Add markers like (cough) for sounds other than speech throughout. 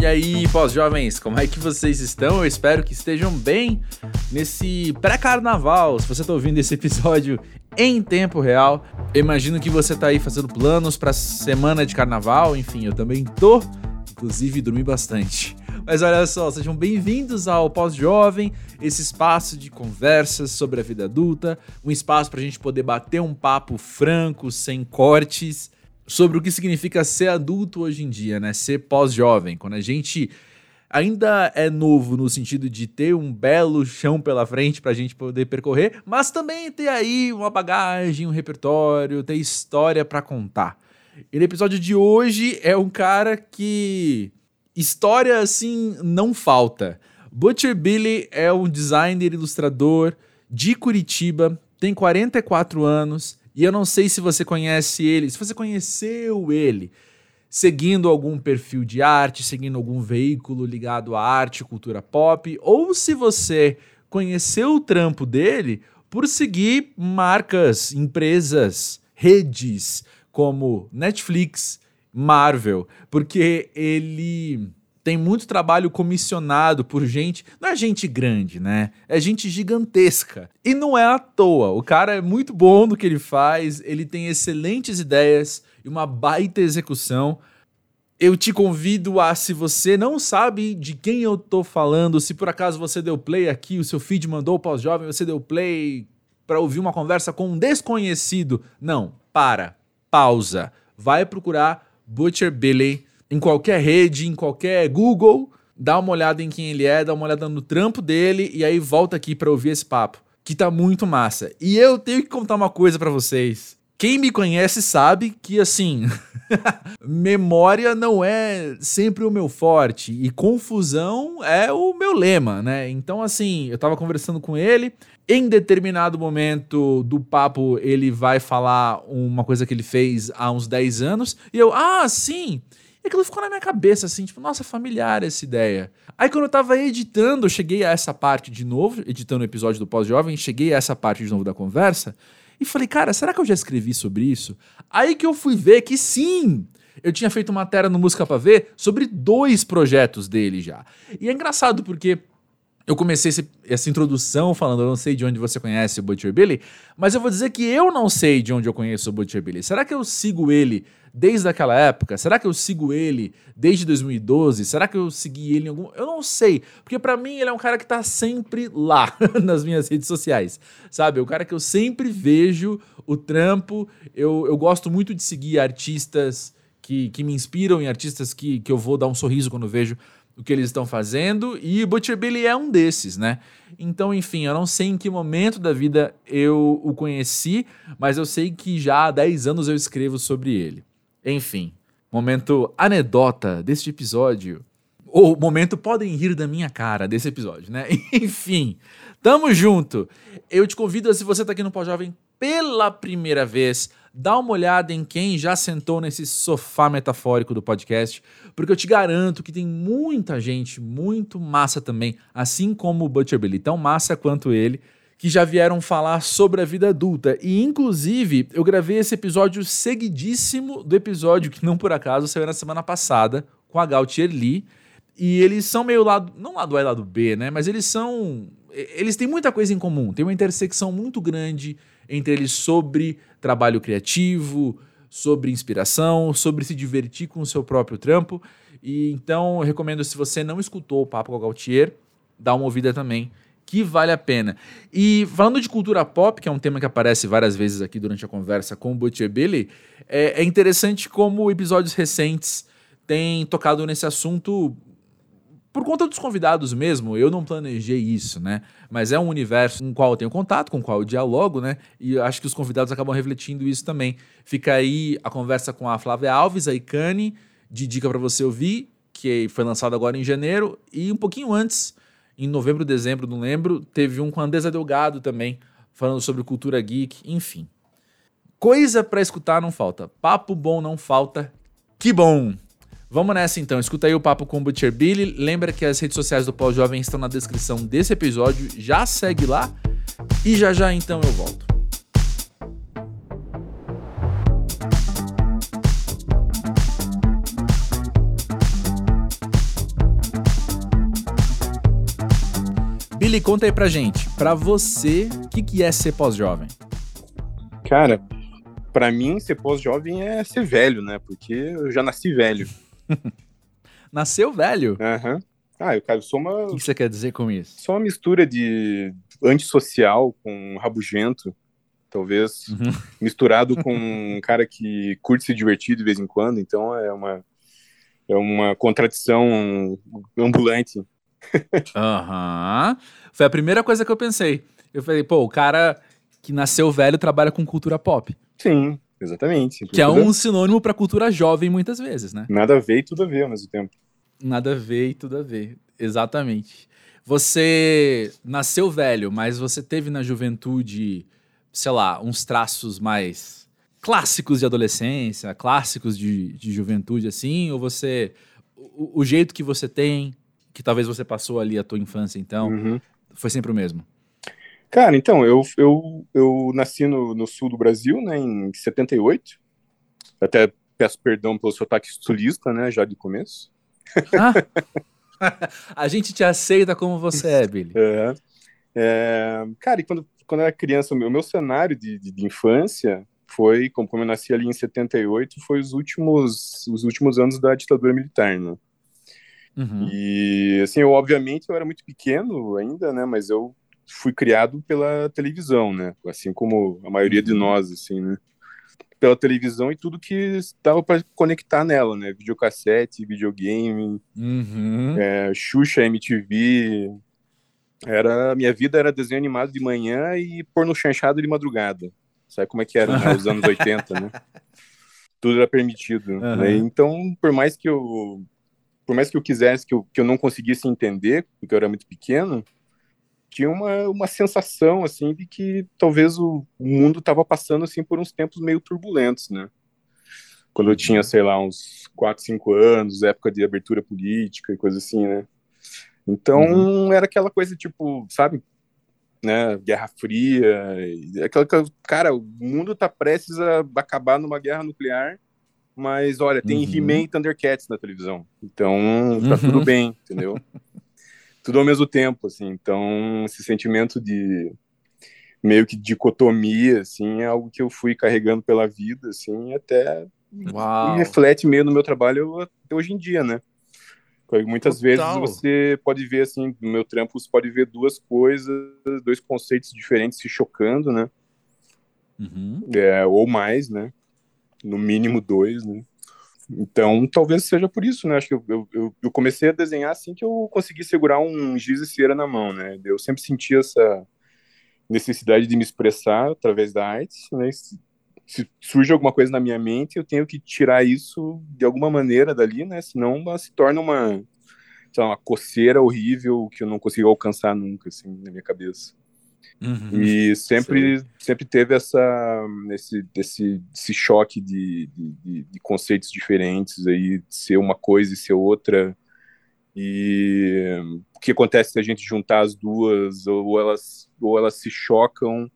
E aí, pós-jovens, como é que vocês estão? Eu espero que estejam bem nesse pré-carnaval. Se você está ouvindo esse episódio em tempo real, eu imagino que você está aí fazendo planos para semana de carnaval. Enfim, eu também tô, inclusive dormi bastante. Mas olha só, sejam bem-vindos ao Pós-Jovem, esse espaço de conversas sobre a vida adulta, um espaço para a gente poder bater um papo franco, sem cortes sobre o que significa ser adulto hoje em dia, né? Ser pós-jovem. Quando a gente ainda é novo no sentido de ter um belo chão pela frente para a gente poder percorrer, mas também ter aí uma bagagem, um repertório, ter história para contar. E no episódio de hoje é um cara que história assim não falta. Butcher Billy é um designer ilustrador de Curitiba, tem 44 anos e eu não sei se você conhece ele, se você conheceu ele seguindo algum perfil de arte, seguindo algum veículo ligado à arte, cultura pop, ou se você conheceu o trampo dele por seguir marcas, empresas, redes como Netflix, Marvel, porque ele tem muito trabalho comissionado por gente. Não é gente grande, né? É gente gigantesca. E não é à toa. O cara é muito bom no que ele faz, ele tem excelentes ideias e uma baita execução. Eu te convido a, se você não sabe de quem eu tô falando, se por acaso você deu play aqui, o seu feed mandou pós-jovem, você deu play para ouvir uma conversa com um desconhecido. Não, para, pausa. Vai procurar Butcher Billy em qualquer rede, em qualquer Google, dá uma olhada em quem ele é, dá uma olhada no trampo dele e aí volta aqui para ouvir esse papo, que tá muito massa. E eu tenho que contar uma coisa para vocês. Quem me conhece sabe que, assim, (laughs) memória não é sempre o meu forte e confusão é o meu lema, né? Então, assim, eu tava conversando com ele. Em determinado momento do papo, ele vai falar uma coisa que ele fez há uns 10 anos. E eu, ah, sim, e aquilo ficou na minha cabeça, assim, tipo, nossa, familiar essa ideia. Aí quando eu tava editando, eu cheguei a essa parte de novo, editando o episódio do Pós-Jovem, cheguei a essa parte de novo da conversa, e falei, cara, será que eu já escrevi sobre isso? Aí que eu fui ver que sim! Eu tinha feito matéria no Música Pra Ver sobre dois projetos dele já. E é engraçado porque eu comecei esse, essa introdução falando, eu não sei de onde você conhece o Butcher Billy, mas eu vou dizer que eu não sei de onde eu conheço o Butcher Billy. Será que eu sigo ele desde aquela época? Será que eu sigo ele desde 2012? Será que eu segui ele em algum. Eu não sei. Porque para mim ele é um cara que tá sempre lá (laughs) nas minhas redes sociais. Sabe? É o cara que eu sempre vejo o trampo. Eu, eu gosto muito de seguir artistas que, que me inspiram e artistas que, que eu vou dar um sorriso quando vejo o que eles estão fazendo, e Butcher Billy é um desses, né? Então, enfim, eu não sei em que momento da vida eu o conheci, mas eu sei que já há 10 anos eu escrevo sobre ele. Enfim, momento anedota deste episódio. Ou momento podem rir da minha cara desse episódio, né? (laughs) Enfim, tamo junto. Eu te convido, se você tá aqui no Pós-Jovem pela primeira vez, dá uma olhada em quem já sentou nesse sofá metafórico do podcast, porque eu te garanto que tem muita gente muito massa também, assim como o Butcher Billy, tão massa quanto ele, que já vieram falar sobre a vida adulta. E, inclusive, eu gravei esse episódio seguidíssimo do episódio que, não por acaso, saiu na semana passada, com a Gautier Lee. E eles são meio lado. Não lado A e lado B, né? Mas eles são. Eles têm muita coisa em comum. Tem uma intersecção muito grande entre eles sobre trabalho criativo, sobre inspiração, sobre se divertir com o seu próprio trampo. E então eu recomendo, se você não escutou o Papo com a Gautier, dá uma ouvida também que vale a pena. E falando de cultura pop, que é um tema que aparece várias vezes aqui durante a conversa com o Butcher Billy, é, é interessante como episódios recentes têm tocado nesse assunto por conta dos convidados mesmo, eu não planejei isso, né? Mas é um universo com o qual eu tenho contato, com o qual eu dialogo, né? E acho que os convidados acabam refletindo isso também. Fica aí a conversa com a Flávia Alves, a Icane, de dica para você ouvir, que foi lançado agora em janeiro, e um pouquinho antes em novembro, dezembro, não lembro, teve um com a Andresa Delgado também, falando sobre cultura geek, enfim. Coisa para escutar não falta. Papo bom não falta. Que bom! Vamos nessa então, escuta aí o papo com o Butcher Billy. Lembra que as redes sociais do Pau Jovem estão na descrição desse episódio, já segue lá e já já então eu volto. Billy, conta aí pra gente, pra você, o que, que é ser pós-jovem? Cara, pra mim, ser pós-jovem é ser velho, né? Porque eu já nasci velho. (laughs) Nasceu velho? Aham. Uhum. Ah, eu, cara, eu sou uma. O que você quer dizer com isso? Sou uma mistura de antissocial com rabugento, talvez, uhum. (laughs) misturado com um cara que curte se divertir de vez em quando, então é uma. É uma contradição ambulante. Aham. Uhum. Foi a primeira coisa que eu pensei. Eu falei, pô, o cara que nasceu velho trabalha com cultura pop. Sim, exatamente. Que é um sinônimo para cultura jovem muitas vezes, né? Nada a ver e tudo a ver ao mesmo tempo. Nada a ver e tudo a ver. Exatamente. Você nasceu velho, mas você teve na juventude, sei lá, uns traços mais clássicos de adolescência, clássicos de, de juventude, assim? Ou você. O, o, jeito que você tem, que talvez você passou ali a tua infância, então, uhum. foi sempre o mesmo? Cara, então, eu, eu, eu nasci no, no sul do Brasil, né, em 78. Até peço perdão pelo sotaque sulista, né, já de começo. Ah, (laughs) a gente te aceita como você é, Billy. É, é, cara, e quando, quando eu era criança, o meu, meu cenário de, de, de, infância foi, como, como eu nasci ali em 78, foi os últimos, os últimos anos da ditadura militar, né? Uhum. E, assim, eu, obviamente, eu era muito pequeno ainda, né, mas eu fui criado pela televisão, né? Assim como a maioria de uhum. nós, assim, né? Pela televisão e tudo que estava para conectar nela, né? Videocassete, videogame, uhum. é, Xuxa, MTV. Era, minha vida era desenho animado de manhã e pôr no chanchado de madrugada. Sabe como é que era, né? Os anos (laughs) 80, né? Tudo era permitido. Uhum. Né? Então, por mais que eu por mais que eu quisesse, que eu, que eu não conseguisse entender, porque eu era muito pequeno, tinha uma, uma sensação assim de que talvez o mundo estava passando assim por uns tempos meio turbulentos, né? Quando eu tinha, sei lá, uns 4, 5 anos, época de abertura política e coisa assim, né? Então, uhum. era aquela coisa tipo, sabe, né, Guerra Fria, aquela cara, o mundo tá prestes a acabar numa guerra nuclear, mas olha, tem uhum. He-Man e Thundercats na televisão. Então, tá uhum. tudo bem, entendeu? (laughs) tudo ao mesmo tempo, assim. Então, esse sentimento de meio que dicotomia, assim, é algo que eu fui carregando pela vida, assim, até Uau. reflete meio no meu trabalho até hoje em dia, né? Muitas Total. vezes você pode ver, assim, no meu trampo, você pode ver duas coisas, dois conceitos diferentes se chocando, né? Uhum. É, ou mais, né? No mínimo dois, né? Então, talvez seja por isso, né? Acho que eu, eu, eu comecei a desenhar assim que eu consegui segurar um giz de cera na mão, né? Eu sempre senti essa necessidade de me expressar através da arte, né? Se, se surge alguma coisa na minha mente, eu tenho que tirar isso de alguma maneira dali, né? Senão ela se torna uma, lá, uma coceira horrível que eu não consigo alcançar nunca, assim, na minha cabeça. Uhum, e sempre, sempre teve essa, esse, esse, esse choque de, de, de, conceitos diferentes, aí, de ser uma coisa e ser outra. E o que acontece se a gente juntar as duas, ou elas, ou elas se chocam,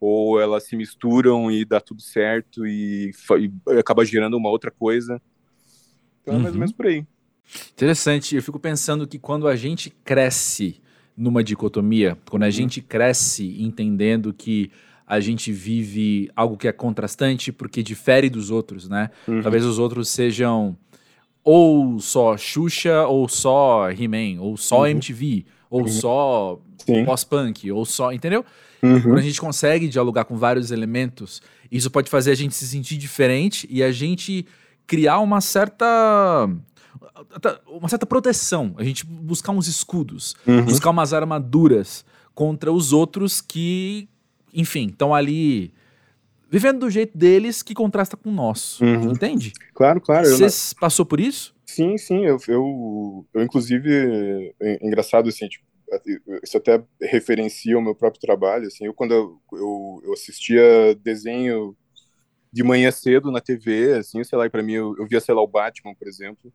ou elas se misturam e dá tudo certo e, e acaba gerando uma outra coisa. Então é mais ou uhum. menos por aí. Interessante. Eu fico pensando que quando a gente cresce numa dicotomia, quando a uhum. gente cresce entendendo que a gente vive algo que é contrastante porque difere dos outros, né? Uhum. Talvez os outros sejam ou só Xuxa, ou só He-Man, ou só uhum. MTV, ou uhum. só pós-punk, ou só. Entendeu? Uhum. Quando a gente consegue dialogar com vários elementos, isso pode fazer a gente se sentir diferente e a gente criar uma certa uma certa proteção, a gente buscar uns escudos, uhum. buscar umas armaduras contra os outros que, enfim, estão ali vivendo do jeito deles que contrasta com o nosso, uhum. entende? Claro, claro. Você não... passou por isso? Sim, sim, eu, eu, eu inclusive, é engraçado assim, tipo, isso até referencia o meu próprio trabalho, assim, eu quando eu, eu, eu assistia desenho de manhã cedo na TV, assim, sei lá, e para mim eu, eu via, sei lá, o Batman, por exemplo,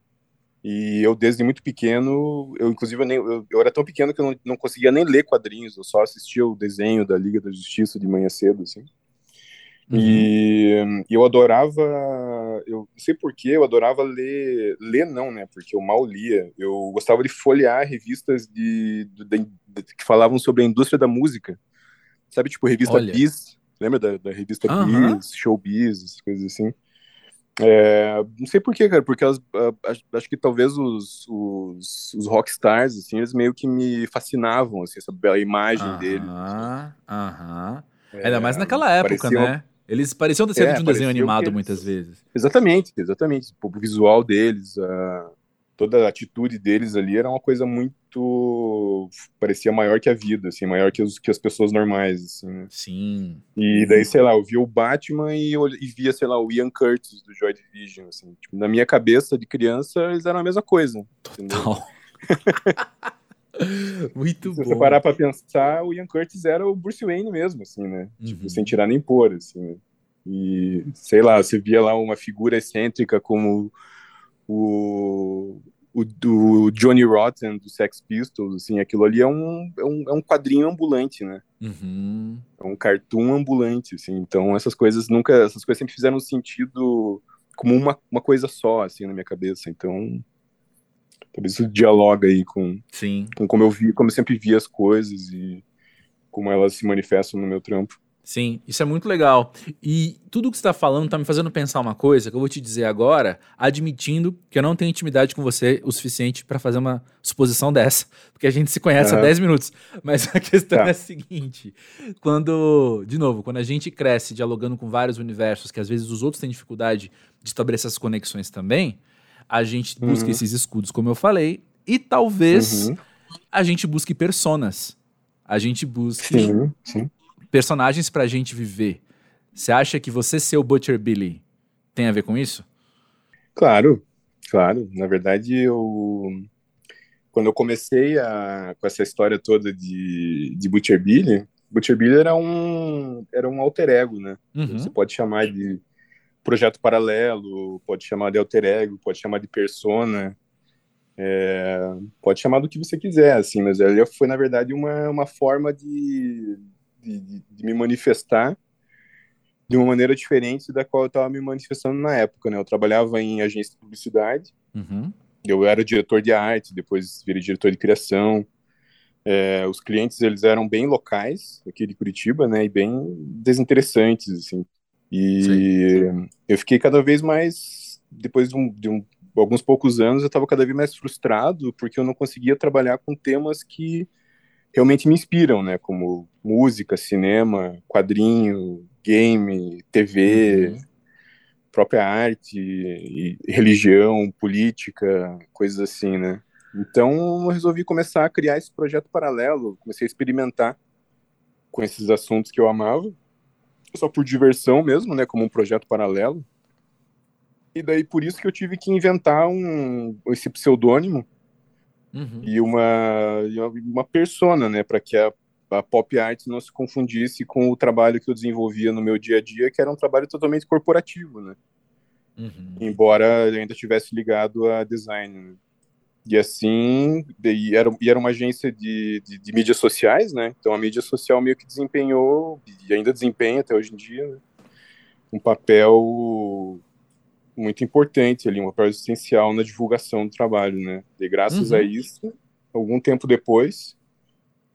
e eu, desde muito pequeno, eu inclusive eu, nem, eu, eu era tão pequeno que eu não, não, conseguia nem ler quadrinhos, eu só assistia o desenho da Liga da Justiça de manhã cedo, assim. Uhum. E, e, eu adorava, eu não sei porquê, eu adorava ler, ler não, né, porque eu mal lia. Eu gostava de folhear revistas de, de, que falavam sobre a indústria da música. Sabe, tipo, revista Olha. Biz, lembra da, da revista uhum. Biz, Showbiz, coisas assim. É, não sei porquê, cara, porque elas, acho que talvez os, os, os rockstars, assim, eles meio que me fascinavam, assim, essa bela imagem aham, deles. Aham, é, Ainda mais naquela época, pareciam, né? Eles pareciam ter é, de um desenho animado muitas vezes. Exatamente, exatamente. O visual deles, a, toda a atitude deles ali era uma coisa muito parecia maior que a vida, assim, maior que, os, que as pessoas normais, assim. Né? Sim. E daí, sei lá, eu via o Batman e, eu, e via, sei lá, o Ian Curtis do Joy Division, assim. Tipo, na minha cabeça de criança, eles eram a mesma coisa. Total. (laughs) Muito Se bom. Se você parar pra pensar, o Ian Curtis era o Bruce Wayne mesmo, assim, né? Tipo, uhum. Tipo, sem tirar nem pôr, assim. Né? E, sei lá, você via lá uma figura excêntrica como o, o do Johnny Rotten do Sex Pistols, assim, aquilo ali é um, é um, é um quadrinho ambulante, né? Uhum. É um cartoon ambulante, assim. Então essas coisas nunca, essas coisas sempre fizeram sentido como uma, uma coisa só, assim, na minha cabeça. Então talvez isso dialoga aí com, Sim. com como eu vi, como eu sempre vi as coisas e como elas se manifestam no meu trampo. Sim, isso é muito legal. E tudo que você está falando está me fazendo pensar uma coisa que eu vou te dizer agora, admitindo que eu não tenho intimidade com você o suficiente para fazer uma suposição dessa, (laughs) porque a gente se conhece uhum. há 10 minutos. Mas a questão tá. é a seguinte: quando, de novo, quando a gente cresce dialogando com vários universos, que às vezes os outros têm dificuldade de estabelecer essas conexões também, a gente uhum. busca esses escudos, como eu falei, e talvez uhum. a gente busque personas. A gente busque. Sim, sim personagens pra gente viver. Você acha que você ser o Butcher Billy tem a ver com isso? Claro, claro. Na verdade, eu quando eu comecei a, com essa história toda de, de Butcher Billy, Butcher Billy era um era um alter ego, né? Uhum. Você pode chamar de projeto paralelo, pode chamar de alter ego, pode chamar de persona, é, pode chamar do que você quiser, assim, mas ele foi na verdade uma, uma forma de de, de, me manifestar de uma maneira diferente da qual eu estava me manifestando na época, né? Eu trabalhava em agência de publicidade, uhum. eu era diretor de arte, depois virei diretor de criação. É, os clientes eles eram bem locais aqui de Curitiba, né? E bem desinteressantes, assim. E Sim. eu fiquei cada vez mais depois de, um, de um, alguns poucos anos eu estava cada vez mais frustrado porque eu não conseguia trabalhar com temas que realmente me inspiram, né? Como música, cinema, quadrinho, game, TV, uhum. própria arte, religião, política, coisas assim, né? Então eu resolvi começar a criar esse projeto paralelo, comecei a experimentar com esses assuntos que eu amava, só por diversão mesmo, né? Como um projeto paralelo. E daí por isso que eu tive que inventar um esse pseudônimo uhum. e uma, uma persona, né, para que a, a pop art não se confundisse com o trabalho que eu desenvolvia no meu dia a dia, que era um trabalho totalmente corporativo, né? Uhum. Embora eu ainda estivesse ligado a design. Né? E assim, e era, e era uma agência de, de, de, mídias sociais, né? Então a mídia social meio que desempenhou, e ainda desempenha até hoje em dia, né? um papel muito importante ali, um papel essencial na divulgação do trabalho, né? E graças uhum. a isso, algum tempo depois,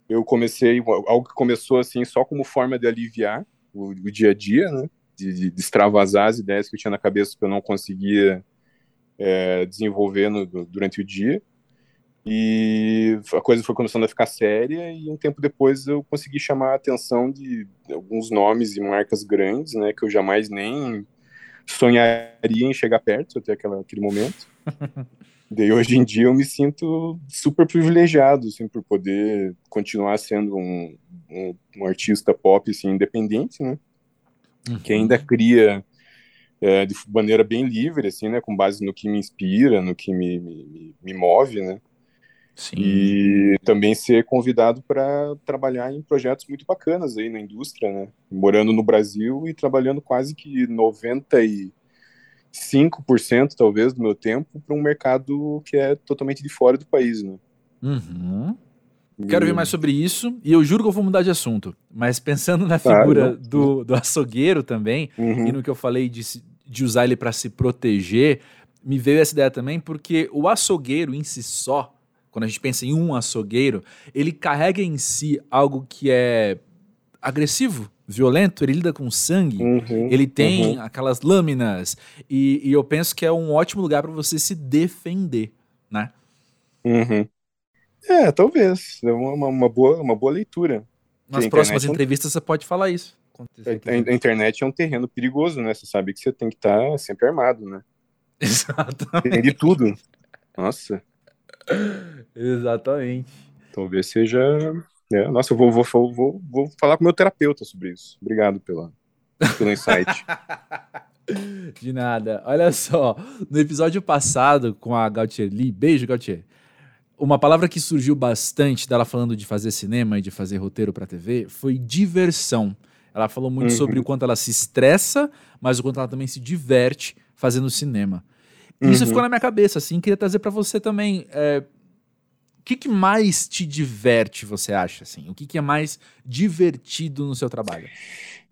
eu comecei algo que começou assim só como forma de aliviar o, o dia a dia, né? De, de, de, extravasar as ideias que eu tinha na cabeça que eu não conseguia é, desenvolver no, durante o dia. E a coisa foi começando a ficar séria e um tempo depois eu consegui chamar a atenção de alguns nomes e marcas grandes, né, que eu jamais nem sonharia em chegar perto até aquela, aquele momento. (laughs) Daí hoje em dia eu me sinto super privilegiado, assim, por poder continuar sendo um, um, um artista pop, assim, independente, né? Uhum. Que ainda cria é, de maneira bem livre, assim, né? Com base no que me inspira, no que me, me, me move, né? Sim. E também ser convidado para trabalhar em projetos muito bacanas aí na indústria, né? Morando no Brasil e trabalhando quase que 95% talvez do meu tempo para um mercado que é totalmente de fora do país, né? Uhum. Quero ver mais sobre isso e eu juro que eu vou mudar de assunto. Mas pensando na figura ah, do, do açougueiro também uhum. e no que eu falei de, de usar ele para se proteger, me veio essa ideia também porque o açougueiro em si só quando a gente pensa em um açougueiro, ele carrega em si algo que é agressivo, violento, ele lida com sangue, Uhum, ele tem uhum. aquelas lâminas, e, e eu penso que é um ótimo lugar para você se defender, né? Uhum. É, talvez. É uma, uma- boa, uma boa leitura. Nas próximas internet é entrevistas você pode falar isso. A, internet é um terreno perigoso, né? Você sabe que você tem que estar sempre armado, né? (laughs) Exato. Tem de tudo. Nossa, Exatamente. talvez seja. é, nossa, eu vou, vou, vou, vou falar com o meu terapeuta sobre isso. Obrigado pela, pelo insight. (laughs) De nada. Olha só, no episódio passado com a Gautier Lee, beijo, Gautier. Uma palavra que surgiu bastante dela falando de fazer cinema e de fazer roteiro pra TV foi diversão. Ela falou muito Uhum. sobre o quanto ela se estressa, mas o quanto ela também se diverte fazendo cinema. E Isso Uhum. ficou na minha cabeça, assim, queria trazer pra você também. é, que, que mais te diverte, você acha, assim? O que, que é mais divertido no seu trabalho?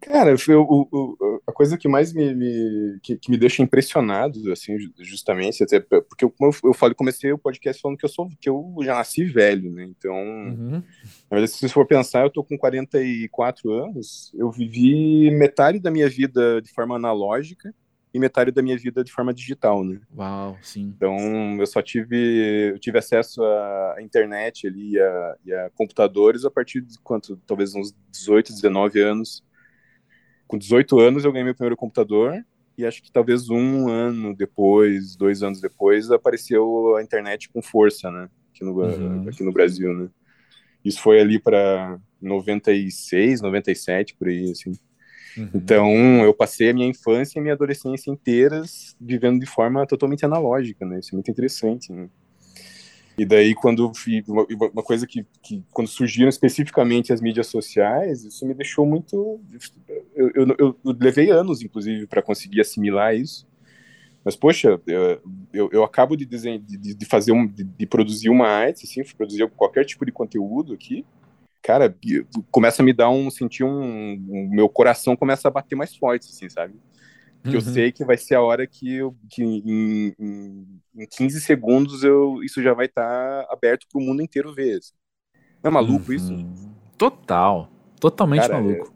Cara, foi o- o- o- a coisa que mais me, me- que, que me deixa impressionado, assim, ju- justamente, até porque eu, como eu falei, comecei o podcast falando que eu sou, que eu já nasci velho, né? Então, Uhum. na verdade, se você for pensar, eu tô com 44 anos, eu vivi metade da minha vida de forma analógica e metade da minha vida de forma digital, né? Uau, sim. Então, eu só tive, eu tive acesso à internet ali e a, e a computadores a partir de quanto? Talvez uns 18, 19 anos. Com 18 anos eu ganhei meu primeiro computador e acho que talvez um ano depois, dois anos depois, apareceu a internet com força, né? Aqui no, Uhum. aqui no Brasil, né? Isso foi ali para 96, 97, por aí, assim. Uhum. Então, eu passei a minha infância e minha adolescência inteiras vivendo de forma totalmente analógica, né? Isso é muito interessante, né? E daí, quando uma coisa que, que, quando surgiram especificamente as mídias sociais, isso me deixou muito. Eu, eu, eu levei anos, inclusive, para conseguir assimilar isso. Mas, poxa, eu, eu, eu acabo de, desenho, de, de fazer um, de, de produzir uma arte, assim, produzir qualquer tipo de conteúdo aqui, cara, começa a me dar um, sentir um, um meu coração começa a bater mais forte, assim, sabe? Que eu Uhum. sei que vai ser a hora que, eu, que em, em, em 15 segundos eu, isso já vai estar aberto para o mundo inteiro ver. assim. Não é maluco isso? Uhum. Total. Totalmente Cara, maluco.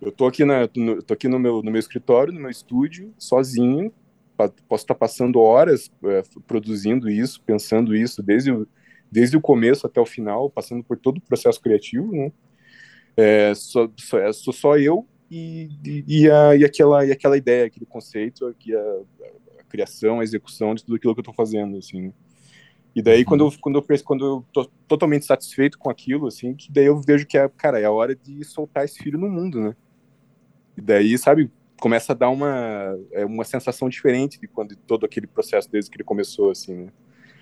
Eu tô aqui, na, no, tô aqui no, meu, no meu escritório, no meu estúdio, sozinho. Posso estar passando horas é, produzindo isso, pensando isso, desde o, desde o começo até o final, passando por todo o processo criativo, né? É, só, só, é, sou só eu e, e, a, e, aquela, e aquela ideia, aquele conceito, aqui a, a, criação, a execução de tudo aquilo que eu estou fazendo, assim. né? E daí, Uhum. quando, eu, quando, eu, quando eu tô totalmente satisfeito com aquilo, assim, que daí eu vejo que, é, cara, é a hora de soltar esse filho no mundo, né? E daí, sabe, começa a dar uma, é uma sensação diferente de quando todo aquele processo desde que ele começou, assim, né?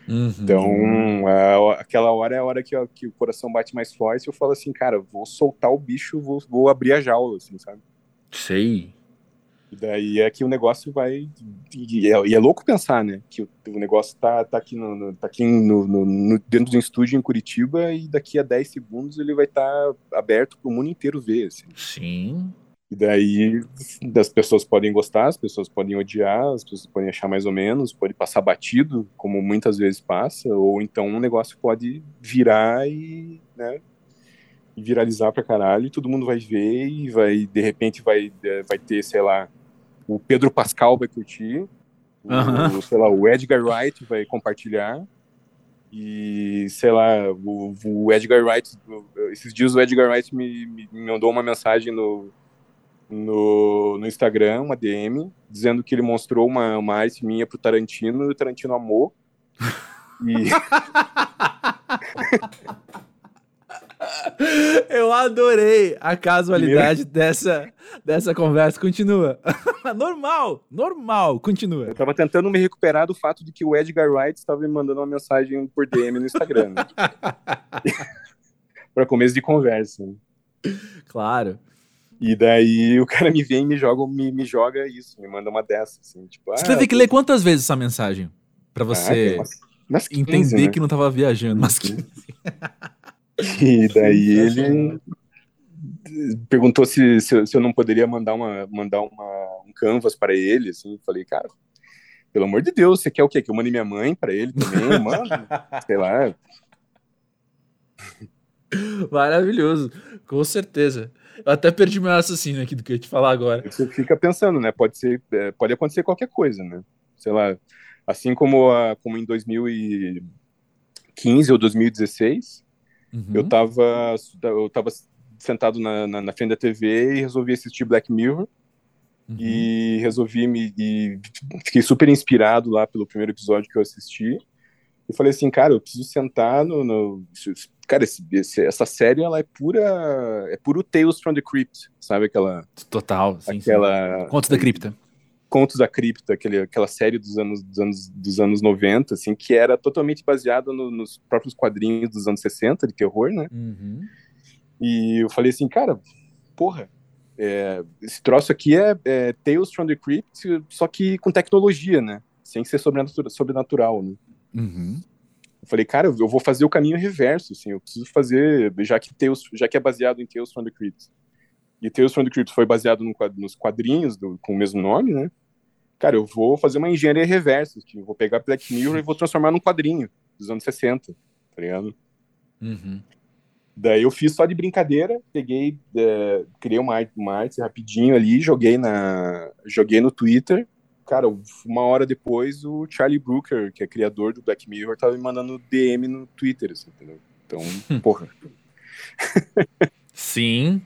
Uhum. Então, a- aquela hora é a hora que, ó, que o coração bate mais forte e eu falo assim, cara, vou soltar o bicho, vou, vou abrir a jaula, assim, sabe? Sei. E daí é que o negócio vai. E é, e é louco pensar, né? Que o, o negócio tá, tá aqui, no, no- tá aqui no, no- dentro de um estúdio em Curitiba e daqui a 10 segundos ele vai estar aberto para o mundo inteiro ver. Assim. Sim. E daí as pessoas podem gostar, as pessoas podem odiar, as pessoas podem achar mais ou menos, pode passar batido, como muitas vezes passa, ou então um negócio pode virar e, né, viralizar pra caralho, e todo mundo vai ver e vai, de repente vai, é, vai ter, sei lá, o Pedro Pascal vai curtir, o, Aham. sei lá, o Edgar Wright vai compartilhar, e, sei lá, o, o Edgar Wright, esses dias o Edgar Wright me me mandou uma mensagem no, no, no Instagram, uma DM, dizendo que ele mostrou uma, uma arte minha pro Tarantino e o Tarantino amou. (laughs) E (laughs) Eu adorei a casualidade dessa, dessa conversa. Continua. (laughs) normal, normal. Continua. eu tava tentando me recuperar do fato de que o Edgar Wright estava me mandando uma mensagem por DM no Instagram. né? para começo de conversa. Claro. E daí o cara me vem e me joga, me, me joga isso, me manda uma dessa, assim, tipo, Você ah, teve que ler quantas vezes essa mensagem? Pra ah, você umas 15, entender né? que não tava viajando. Mas que... (laughs) E daí ele perguntou se, se, eu- se eu não poderia mandar, uma, mandar uma, um canvas para ele, assim, falei, cara, pelo amor de Deus, você quer o quê? Que eu mande minha mãe para ele também? Manda, (laughs) sei lá. Maravilhoso, com certeza. Eu até perdi meu raciocínio aqui do que eu ia te falar agora. Você fica pensando, né? Pode ser, é, pode acontecer qualquer coisa, né? Sei lá, assim como, a, como em 2015 ou 2016, uhum. eu tava eu tava sentado na, na, na, frente da TV e resolvi assistir Black Mirror. Uhum. E resolvi me. E fiquei super inspirado lá pelo primeiro episódio que eu assisti. E falei assim, cara, eu preciso sentar no. no cara, esse, esse, essa série ela é pura. É puro Tales from the Crypt, sabe? Aquela. Total, sim. Aquela, sim. Contos da Cripta. Contos da Cripta, aquele, aquela série dos anos, dos, anos, dos anos 90, assim, que era totalmente baseada no, nos próprios quadrinhos dos anos 60 de terror, né? Uhum. E eu falei assim, cara, porra, é, esse troço aqui é, é, Tales from the Crypt, só que com tecnologia, né? Sem ser sobrenatural, sobrenatural né? Uhum. Eu falei, cara, eu vou fazer o caminho reverso, assim, eu preciso fazer, já que, Tales, já que é baseado em Tales from the Crypt. E Tales from the Crypt foi baseado no, nos quadrinhos do, com o mesmo nome, né? Cara, eu vou fazer uma engenharia reversa, que eu vou pegar Black Mirror e vou transformar num quadrinho dos anos 60, tá ligado? Uhum. Daí eu fiz só de brincadeira, peguei, é, criei uma arte, uma arte rapidinho ali, joguei na, joguei no Twitter. Cara, uma hora depois o Charlie Brooker, que é criador do Black Mirror, tava me mandando DM no Twitter, assim, entendeu? Então, porra. Sim,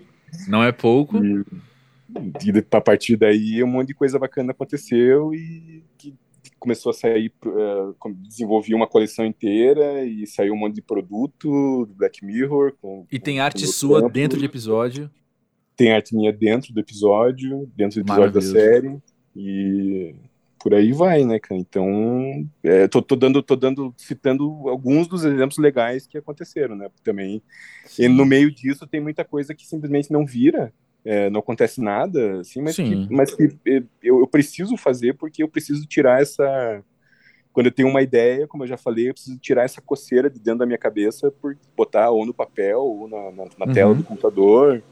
não é pouco. E, e a partir daí um monte de coisa bacana aconteceu e que começou a sair, uh, desenvolvi uma coleção inteira e saiu um monte de produto do Black Mirror. Com, e tem arte sua tempo. dentro do episódio? Tem arte minha dentro do episódio, dentro do episódio da série. E por aí vai, né, cara? Então, é, tô, tô, dando, tô dando, citando alguns dos exemplos legais que aconteceram, né? Também. Sim. E no meio disso tem muita coisa que simplesmente não vira é, não acontece nada, assim, mas que, mas que eu, eu, preciso fazer porque eu preciso tirar essa. Quando eu tenho uma ideia, como eu já falei, eu preciso tirar essa coceira de dentro da minha cabeça por botar ou no papel ou na, na, na uhum. tela do computador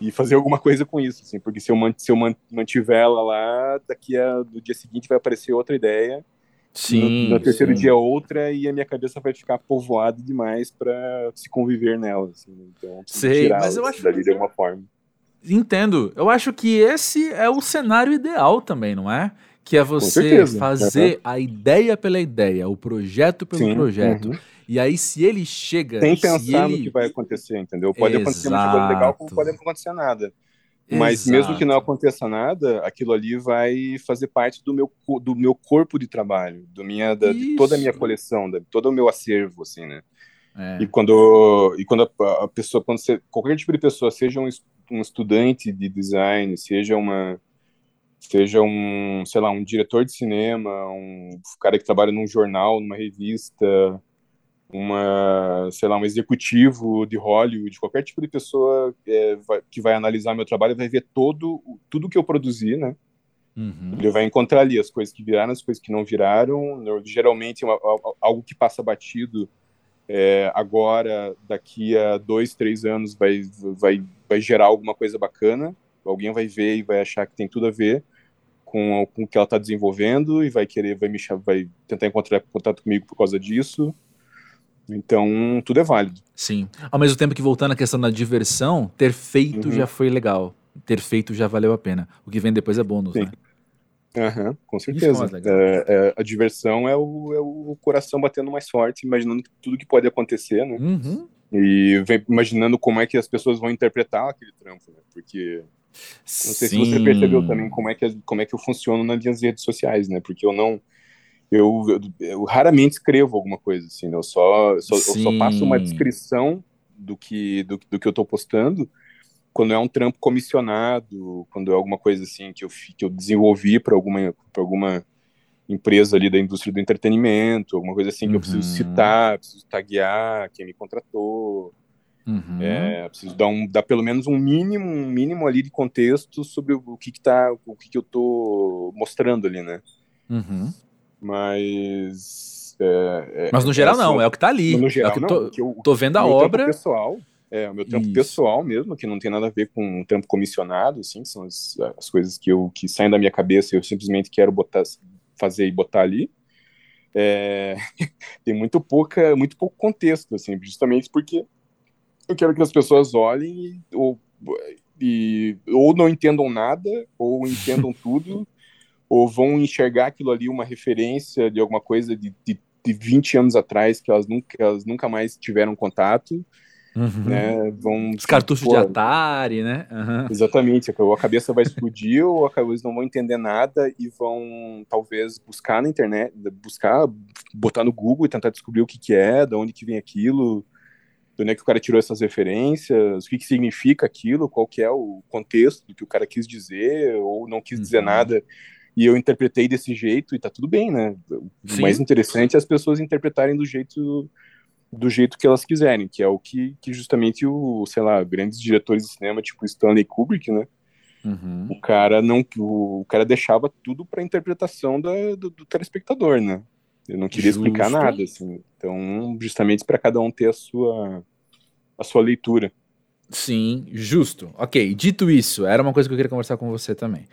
e fazer alguma coisa com isso, assim, porque se eu, se eu mantiver ela lá, daqui a do dia seguinte vai aparecer outra ideia. Sim. No, no terceiro sim. dia outra e a minha cabeça vai ficar povoada demais para se conviver nela, assim. Então, Sei, mas eu acho dali de alguma forma. Entendo. Eu acho que esse é o cenário ideal também, não é? Que é você fazer a ideia pela ideia, o projeto pelo Sim, projeto. Uhum. E aí, se ele chega. Sem pensar ele... no que vai acontecer, entendeu? Pode Exato. acontecer uma coisa legal, como pode não acontecer nada. Mas Exato. mesmo que não aconteça nada, aquilo ali vai fazer parte do meu, do meu corpo de trabalho, do minha, da, de toda a minha coleção, de todo o meu acervo, assim, né? É. E quando, e quando a, a, pessoa, quando você, qualquer tipo de pessoa, seja um, um estudante de design, seja uma seja um, sei lá, um diretor de cinema, um cara que trabalha num jornal, numa revista, uma, sei lá, um executivo de Hollywood, qualquer tipo de pessoa é, vai, que vai analisar meu trabalho vai ver todo tudo que eu produzi, né? Uhum. Ele vai encontrar ali as coisas que viraram, as coisas que não viraram. Geralmente, uma, algo que passa batido é, agora, daqui a dois, três anos, vai, vai, vai gerar alguma coisa bacana. Alguém vai ver e vai achar que tem tudo a ver com, com o que ela está desenvolvendo e vai querer, vai me vai tentar encontrar contato comigo por causa disso. Então, tudo é válido. Sim. Ao mesmo tempo que voltando à questão da diversão, ter feito uhum. já foi legal. Ter feito já valeu a pena. O que vem depois é bônus, Sim. né? Uhum, com certeza. É, é, a diversão é o, é o, coração batendo mais forte, imaginando tudo que pode acontecer, né? Uhum. E imaginando como é que as pessoas vão interpretar aquele trampo, né? Porque não sei Sim. se você percebeu também como é que como é que eu funciono nas minhas redes sociais, né? Porque eu não eu, eu, eu raramente escrevo alguma coisa assim, né? eu só só, eu só passo uma descrição do que do, do que eu estou postando quando é um trampo comissionado, quando é alguma coisa assim que eu, que eu desenvolvi para alguma, alguma empresa ali da indústria do entretenimento, alguma coisa assim que uhum. eu preciso uhum. citar, preciso taguear quem me contratou, uhum. é, preciso dar, um, dar pelo menos um mínimo, um mínimo ali de contexto sobre o que, que tá, o que, que eu tô mostrando ali, né? Uhum. Mas é, é, Mas no geral não, é o que tá ali. No geral, é o que não, tô, que eu, tô vendo a obra. Pessoal, é, o meu trampo Isso. pessoal mesmo, que não tem nada a ver com um trampo comissionado, assim, são as, as coisas que, eu, que saem da minha cabeça e eu simplesmente quero botar, fazer e botar ali. É, (laughs) tem muito pouca, muito pouco contexto, assim, justamente porque eu quero que as pessoas olhem e, ou, e, ou não entendam nada, ou (laughs) entendam tudo, ou vão enxergar aquilo ali uma referência de alguma coisa de, de, de 20 anos atrás que elas nunca, elas nunca mais tiveram contato. Uhum. Né, vão, Os cartuchos pô, de Atari, né? Uhum. Exatamente, ou a cabeça vai explodir, ou eles não vão entender nada e vão talvez buscar na internet, buscar, botar no Google e tentar descobrir o que, que é, de onde que vem aquilo, de onde é que o cara tirou essas referências, o que, que significa aquilo, qual que é o contexto do que o cara quis dizer, ou não quis dizer uhum. nada e eu interpretei desse jeito e tá tudo bem, né? O Sim. mais interessante é as pessoas interpretarem do jeito do jeito que elas quiserem, que é o que, que justamente o, sei lá, grandes diretores de cinema, tipo Stanley Kubrick, né? Uhum. O cara não, o, o cara deixava tudo para interpretação da, do, do, telespectador, né? Ele não queria Justo. explicar nada, assim. Então, justamente para cada um ter a sua a sua leitura. Sim, justo. Ok, dito isso, era uma coisa que eu queria conversar com você também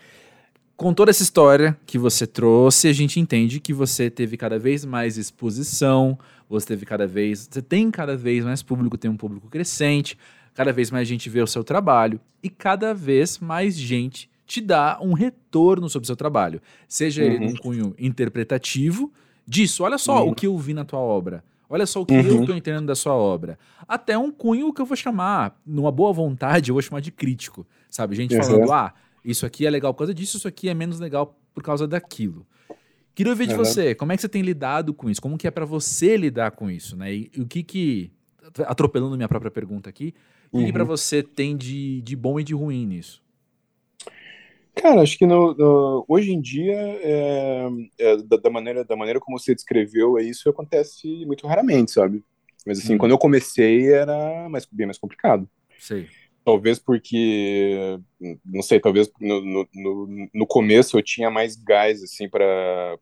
com toda essa história que você trouxe, a gente entende que você teve cada vez mais exposição, você teve cada vez, você tem cada vez mais público, tem um público crescente, cada vez mais gente vê o seu trabalho e cada vez mais gente te dá um retorno sobre o seu trabalho, seja uhum. ele num cunho interpretativo disso, olha só uhum. o que eu vi na tua obra. Olha só o que uhum. eu estou entendendo da sua obra. Até um cunho que eu vou chamar, numa boa vontade, eu vou chamar de crítico. Sabe? Gente falando, ah, isso aqui é legal por causa disso, isso aqui é menos legal por causa daquilo. Queria ouvir de uhum. você, como é que você tem lidado com isso? Como que é para você lidar com isso, né? E, e, o que que, atropelando minha própria pergunta aqui, o que, uhum. que para você tem de, de bom e de ruim nisso? Cara, acho que no, no, hoje em dia, é, é, da, da, maneira, da maneira como você descreveu, é, isso acontece muito raramente, sabe? Mas assim, uhum. quando eu comecei era mais, bem mais complicado. Sei. Talvez porque, não sei, talvez no, no, no começo eu tinha mais gás, assim, para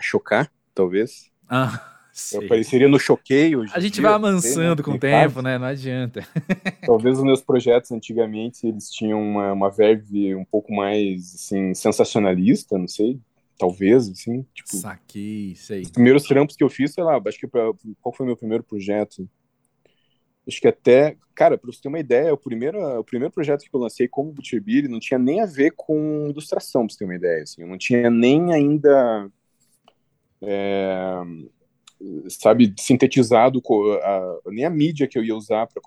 chocar, talvez. Ah, Eu apareceria no choqueio. A gente dia, vai amansando sei, né? com o tempo, né? Não adianta. (laughs) Talvez os meus projetos antigamente, eles tinham uma, uma verve um pouco mais, assim, sensacionalista, não sei. Talvez, assim, tipo... Saquei, sei. Os primeiros trampos que eu fiz, sei lá, acho que pra, qual foi o meu primeiro projeto? Acho que até, cara, para você ter uma ideia, o primeiro, o primeiro projeto que eu lancei como Butcherbeer não tinha nem a ver com ilustração, para você ter uma ideia. Assim, eu não tinha nem ainda, é, sabe, sintetizado a, a, nem a mídia que eu ia usar para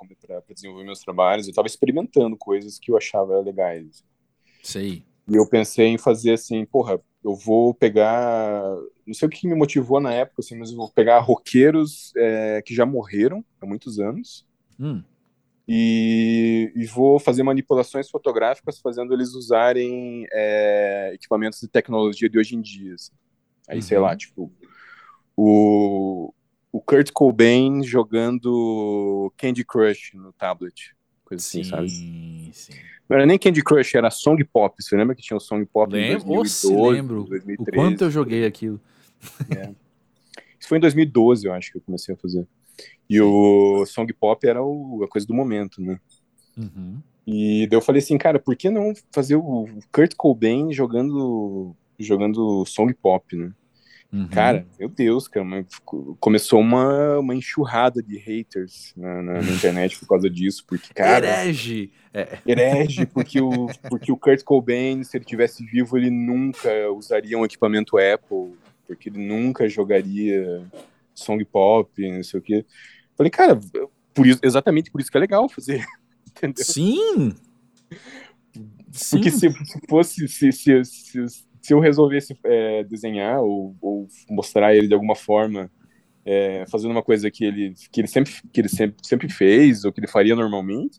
desenvolver meus trabalhos. Eu estava experimentando coisas que eu achava legais. Sei. E eu pensei em fazer assim, porra, eu vou pegar, não sei o que me motivou na época, assim, mas eu vou pegar roqueiros é, que já morreram há muitos anos Hum. E, e, vou fazer manipulações fotográficas fazendo eles usarem é, equipamentos de tecnologia de hoje em dia. Assim. Aí, uhum. sei lá, tipo, o, o Kurt Cobain jogando Candy Crush no tablet. Coisa sim, assim, sabe? Sim. Não era nem Candy Crush, era Song Pop. Você lembra que tinha o Song Pop lembro, em 2012, lembro. 2013? O quanto eu joguei aquilo. É. Isso foi em 2012, eu acho, que eu comecei a fazer. E o Song Pop era o, a coisa do momento, né? Uhum. E daí eu falei assim, cara, por que não fazer o Kurt Cobain jogando jogando Song Pop, né? Uhum. Cara, meu Deus, cara, começou uma, uma enxurrada de haters na, na, na internet por causa disso, porque, cara... Herege! É. Herege, porque o, porque o Kurt Cobain, se ele tivesse vivo, ele nunca usaria um equipamento Apple, porque ele nunca jogaria song pop, não sei o quê. Falei, cara, por isso, exatamente por isso que é legal fazer. (laughs) Entendeu? Sim! Porque Sim. se fosse, se, se, se, se eu resolvesse é, desenhar ou, ou, mostrar ele de alguma forma, é, fazendo uma coisa que ele, que ele, sempre, que ele sempre, sempre fez, ou que ele faria normalmente,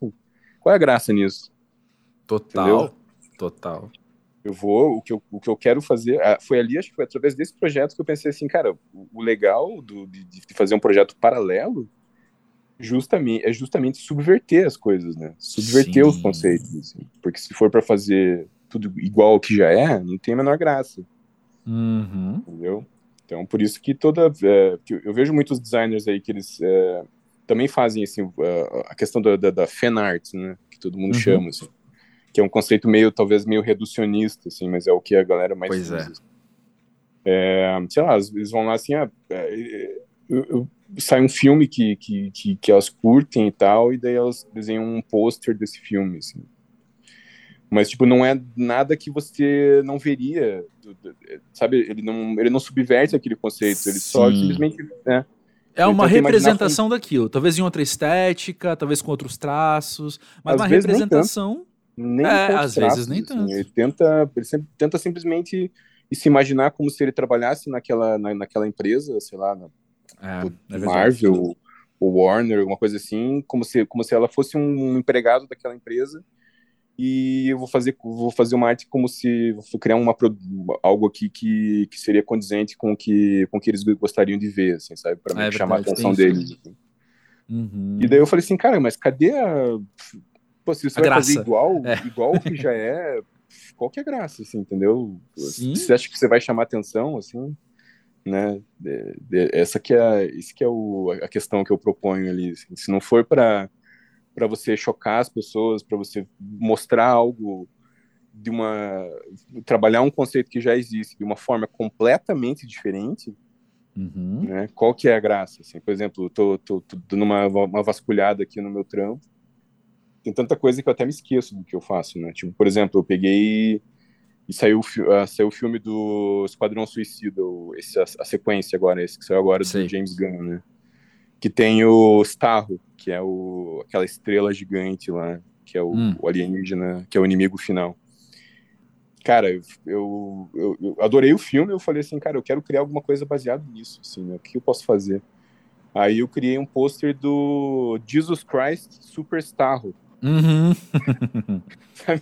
qual é a graça nisso? Total, Entendeu? total. Eu vou, o que eu, o que eu quero fazer, ah, foi ali, acho que foi através desse projeto que eu pensei assim, cara, o, o legal do, de, de, fazer um projeto paralelo justamente, é justamente subverter as coisas, né? Subverter Sim. os conceitos, assim. porque se for para fazer tudo igual ao que já é, não tem a menor graça. Uhum. Entendeu? Então, por isso que toda. É, que eu vejo muitos designers aí que eles é, também fazem assim, a questão da, da, da fan art, né? Que todo mundo uhum. chama, assim que é um conceito meio, talvez, meio reducionista, assim, mas é o que a galera mais pois é. usa. É. é. sei lá, eles vão lá assim, ah, é, eu, eu, sai um filme que, que, que, que, elas curtem e tal, e daí elas desenham um pôster desse filme, assim. Mas, tipo, não é nada que você não veria, sabe? Ele não, ele não subverte aquele conceito, ele Sim. só simplesmente, né? É uma representação daquilo, talvez em outra estética, talvez com outros traços, mas às uma representação. Nem, nem é, às traços, vezes nem assim. tanto. Ele tenta, ele sempre, tenta simplesmente se imaginar como se ele trabalhasse naquela, na, naquela empresa, sei lá, na, é, é Marvel ou Warner, alguma coisa assim, como se, como se ela fosse um empregado daquela empresa e eu vou fazer vou fazer uma arte como se vou criar uma algo aqui que, que seria condizente com que com que eles gostariam de ver assim sabe para é, chamar a atenção deles assim. uhum. e daí eu falei assim cara mas cadê a Pô, se você a vai graça. fazer igual é. igual que já é qual que é a graça assim entendeu Sim. você acha que você vai chamar atenção assim né essa que é isso que é o, a questão que eu proponho ali assim. se não for para para você chocar as pessoas, para você mostrar algo de uma trabalhar um conceito que já existe de uma forma completamente diferente, uhum. né? Qual que é a graça? Assim, por exemplo, tô, tô, tô dando uma, uma vasculhada aqui no meu trampo, tem tanta coisa que eu até me esqueço do que eu faço, né? Tipo, por exemplo, eu peguei e saiu, uh, saiu o filme do Esquadrão Suicida, esse, a, a, sequência agora, esse que saiu agora Sim. do James Gunn, né? Que tem o Starro, que é o, aquela estrela gigante lá, que é o, hum. o alienígena, que é o inimigo final. Cara, eu, eu, eu, adorei o filme, eu falei assim, cara, eu quero criar alguma coisa baseada nisso, assim, né? O que eu posso fazer? Aí eu criei um pôster do Jesus Christ Superstar. Uhum. (laughs)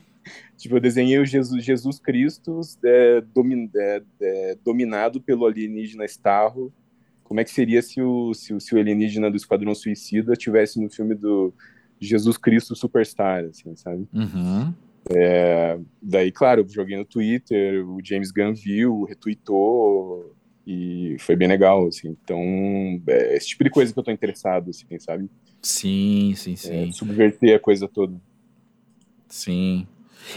tipo, eu desenhei o Jesus, Jesus Cristo é, domin, é, é, dominado pelo alienígena Starro como é que seria se o, se o, se o alienígena do Esquadrão Suicida tivesse no filme do Jesus Cristo Superstar, assim, sabe? Uhum. É, daí, claro, joguei no Twitter, o James Gunn viu, retweetou, e foi bem legal, assim. Então, é esse tipo de coisa que eu tô interessado, assim, sabe? Sim, sim, é, sim. É, subverter a coisa toda. Sim.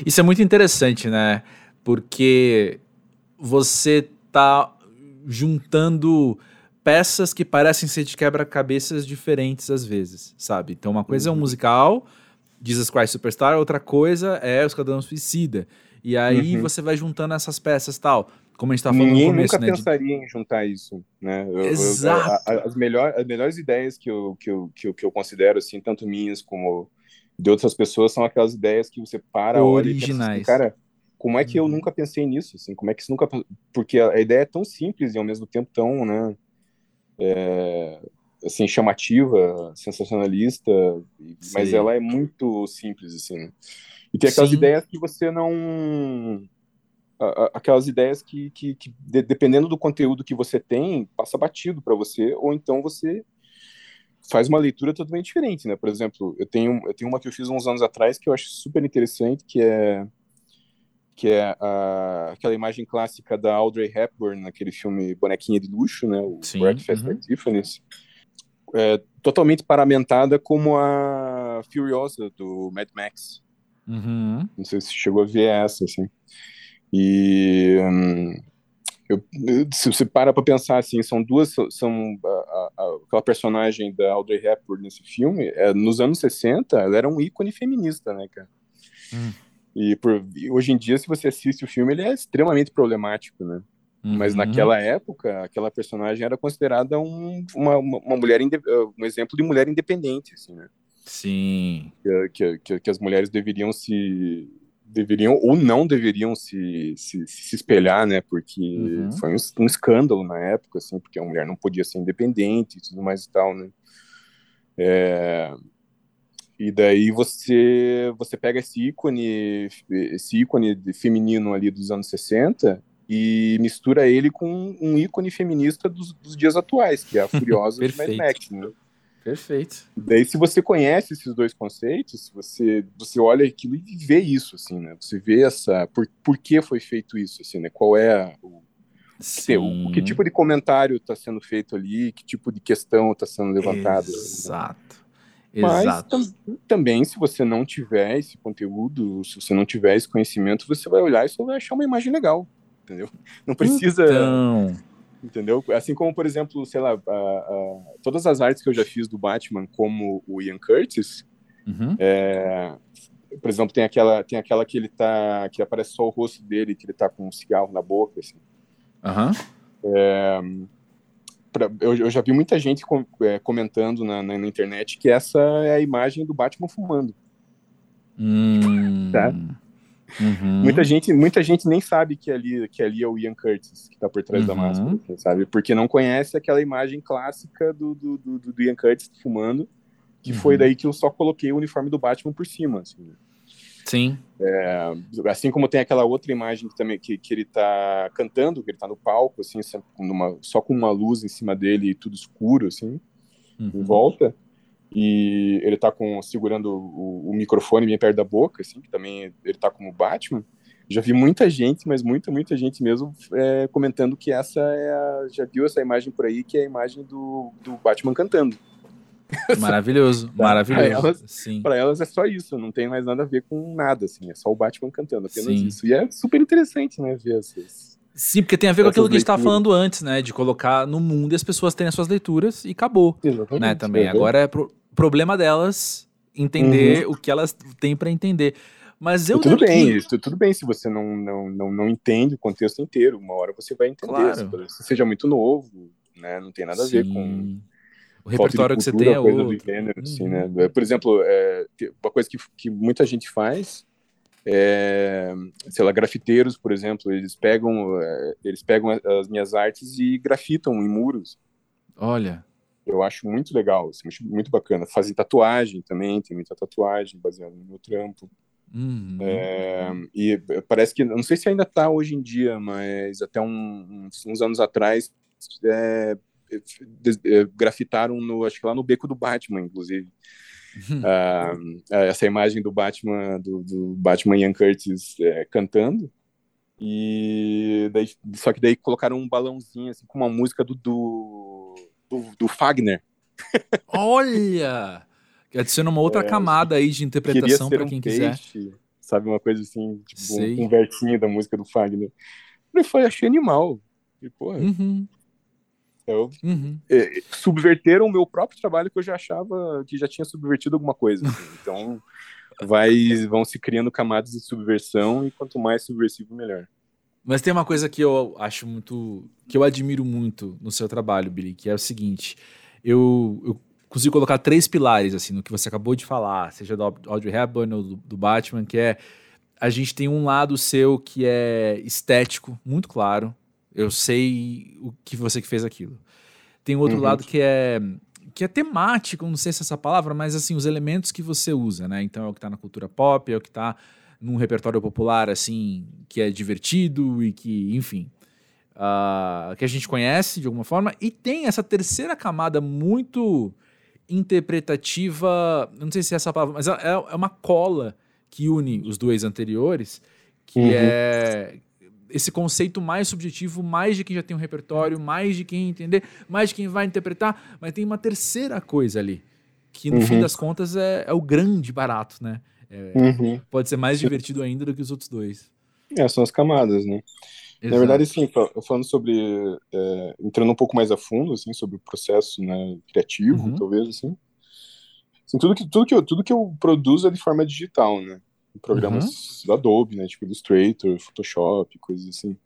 Isso é muito interessante, né? Porque você tá juntando peças que parecem ser de quebra-cabeças diferentes às vezes, sabe? Então uma coisa uhum. é um uhum. musical, Jesus Christ Superstar, outra coisa é o Esquadrão Suicida. E aí uhum. você vai juntando essas peças tal. Como a gente tá falando Ninguém no começo, nunca né, pensaria de... em juntar isso, né? Eu, Exato. Eu, eu, as, melhor, as melhores ideias que eu, que, eu, que, eu, que eu considero, assim, tanto minhas como de outras pessoas, são aquelas ideias que você para, Originais. olha e pensa assim, cara, como é que eu uhum. nunca pensei nisso, assim? Como é que isso nunca... Porque a, a ideia é tão simples e ao mesmo tempo tão, né? É, assim chamativa, sensacionalista, Sim. mas ela é muito simples assim. E tem aquelas Sim. ideias que você não aquelas ideias que, que, que, dependendo do conteúdo que você tem, passa batido para você, ou então você faz uma leitura totalmente diferente, né? Por exemplo, eu tenho, eu tenho uma que eu fiz uns anos atrás que eu acho super interessante, que é que é a, aquela imagem clássica da Audrey Hepburn naquele filme Bonequinha de Luxo, né, o Sim, Breakfast uhum. at Tiffany's, é, totalmente paramentada como a Furiosa do Mad Max. Uhum. Não sei se chegou a ver essa, assim. E hum, eu, se você para para pensar assim, são duas, são a, a, aquela personagem da Audrey Hepburn nesse filme, é, nos anos 60, ela era um ícone feminista, né, cara? Hum. E por, hoje em dia, se você assiste o filme, ele é extremamente problemático, né? Uhum. Mas naquela época, aquela personagem era considerada um, uma, uma mulher, um exemplo de mulher independente, assim, né? Sim. Que, que, que, as mulheres deveriam se deveriam ou não deveriam se, se, se espelhar, né? Porque uhum. foi um, um, escândalo na época, assim, porque a mulher não podia ser independente e tudo mais e tal, né? É, e daí você você pega esse ícone, esse ícone feminino ali dos anos 60 e mistura ele com um ícone feminista dos, dos dias atuais, que é a (laughs) Furiosa de Mad Max, né? Perfeito. Daí, se você conhece esses dois conceitos, você, você olha aquilo e vê isso, assim, né? Você vê essa... Por, por que foi feito isso, assim, né? Qual é o... Que, o, que tipo de comentário está sendo feito ali, que tipo de questão está sendo levantada. Exato. Né? Mas tam, também, se você não tiver esse conteúdo, se você não tiver esse conhecimento, você vai olhar e só vai achar uma imagem legal, entendeu? (laughs) Não precisa. Então... Entendeu? Assim como, por exemplo, sei lá, a, a, todas as artes que eu já fiz do Batman, como o Ian Curtis, uhum. é, por exemplo, tem aquela, tem aquela que ele tá. que aparece só o rosto dele, que ele tá com um cigarro na boca, assim. Uhum. É, pra, eu, eu, já vi muita gente com, é, comentando na, na, na, internet que essa é a imagem do Batman fumando. Hum. Tá? Uhum. Muita gente, muita gente nem sabe que ali, que ali é o Ian Curtis que está por trás uhum. da máscara, sabe? Porque não conhece aquela imagem clássica do, do, do, do Ian Curtis fumando, que uhum. foi daí que eu só coloquei o uniforme do Batman por cima, assim. Sim. É, assim como tem aquela outra imagem que também que, que ele está cantando, que ele está no palco, assim, numa, só com uma luz em cima dele e tudo escuro, assim, em uhum. volta e ele tá com segurando o, o, microfone bem perto da boca, assim, que também ele tá como Batman. Já vi muita gente, mas muita, muita gente mesmo é, comentando que essa é a, já viu essa imagem por aí, que é a imagem do, do Batman cantando. (laughs) Maravilhoso, maravilhoso. Para elas, Sim. Pra elas é só isso, não tem mais nada a ver com nada, assim, é só o Batman cantando, apenas Sim. isso. E é super interessante, né, ver essas, Sim, porque tem a ver com aquilo que a gente estava falando antes, né? De colocar no mundo e as pessoas terem as suas leituras e acabou. Exatamente, né, também. É Agora é pro, problema delas entender uhum. o que elas têm para entender. Mas eu tudo bem, isso, tudo bem se você não, não, não, não entende o contexto inteiro. Uma hora você vai entender. Claro. Se seja muito novo, né? Não tem nada a ver com o repertório cultura, que você tem é coisa outro. do gênero, uhum. assim, né? Por exemplo, é, uma coisa que, que muita gente faz é, sei lá, grafiteiros, por exemplo, eles pegam, é, eles pegam as minhas artes e grafitam em muros. Olha. Eu acho muito legal, assim, muito bacana. Fazem tatuagem também, tem muita tatuagem baseada no meu trampo. Uhum. É, e parece que, não sei se ainda está hoje em dia, mas até um, uns, anos atrás é, grafitaram no, acho que lá no Beco do Batman, inclusive. Uh, essa imagem do Batman, do, do Batman Ian Curtis é, cantando. E daí, só que daí colocaram um balãozinho assim com uma música do, do, do, do Fagner. Olha! Adiciona uma outra é, camada aí de interpretação para quem um quiser. Peixe, sabe, uma coisa assim, tipo um, um versinho da música do Fagner. Eu falei, achei animal. E, porra, uhum. Eu, uhum. é, subverteram o meu próprio trabalho que eu já achava que já tinha subvertido alguma coisa. Assim. Então, vai, vão se criando camadas de subversão e quanto mais subversivo, melhor. Mas tem uma coisa que eu acho muito. que eu admiro muito no seu trabalho, Billy, que é o seguinte. Eu, eu consigo colocar três pilares, assim, no que você acabou de falar, seja do Audrey Hepburn ou do, do Batman, que é. A gente tem um lado seu que é estético, muito claro, eu sei o que você que fez aquilo. Tem outro uhum. lado que é que é temático, não sei se é essa palavra, mas assim, os elementos que você usa, né? Então é o que tá na cultura pop, é o que tá num repertório popular, assim, que é divertido e que, enfim, uh, que a gente conhece de alguma forma. E tem essa terceira camada muito interpretativa, não sei se é essa palavra, mas é, é uma cola que une os dois anteriores, que uhum. é esse conceito mais subjetivo, mais de quem já tem um repertório, mais de quem entender, mais de quem vai interpretar, mas tem uma terceira coisa ali, que no uhum. fim das contas é, é, o grande barato, né? É, uhum. Pode ser mais divertido ainda do que os outros dois. É, são as camadas, né? Exato. Na verdade, sim, falando sobre, é, entrando um pouco mais a fundo, assim, sobre o processo né, criativo, uhum. talvez, assim, assim, tudo, que, tudo, que eu, tudo que eu produzo é de forma digital, né? Programas uhum. do Adobe, né? Tipo Illustrator, Photoshop, coisas assim.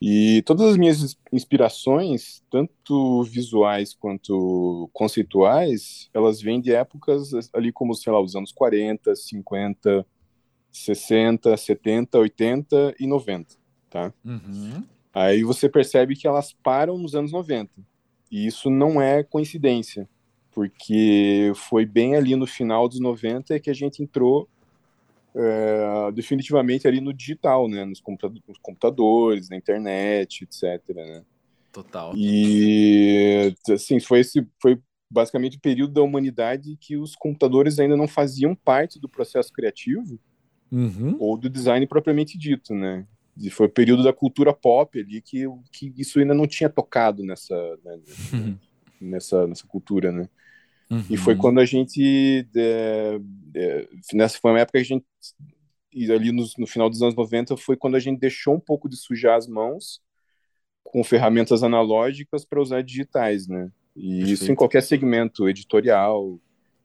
E todas as minhas inspirações, tanto visuais quanto conceituais, elas vêm de épocas ali como, sei lá, os anos 40, 50, 60, 70, 80 e 90, tá? Uhum. Aí você percebe que elas param nos anos 90. E isso não é coincidência, porque foi bem ali no final dos 90 que a gente entrou é, definitivamente ali no digital, né? Nos, computadores, na internet, etc. Né? Total. E assim, foi esse foi basicamente o período da humanidade que os computadores ainda não faziam parte do processo criativo uhum. ou do design propriamente dito, né? E foi o período da cultura pop ali que, que isso ainda não tinha tocado nessa, né, (laughs) nessa, nessa cultura, né? Uhum. E foi quando a gente. É, é, nessa foi uma época que a gente. E ali no, no, final dos anos 90 foi quando a gente deixou um pouco de sujar as mãos com ferramentas analógicas para usar digitais, né? E Perfeito. isso em qualquer segmento, editorial,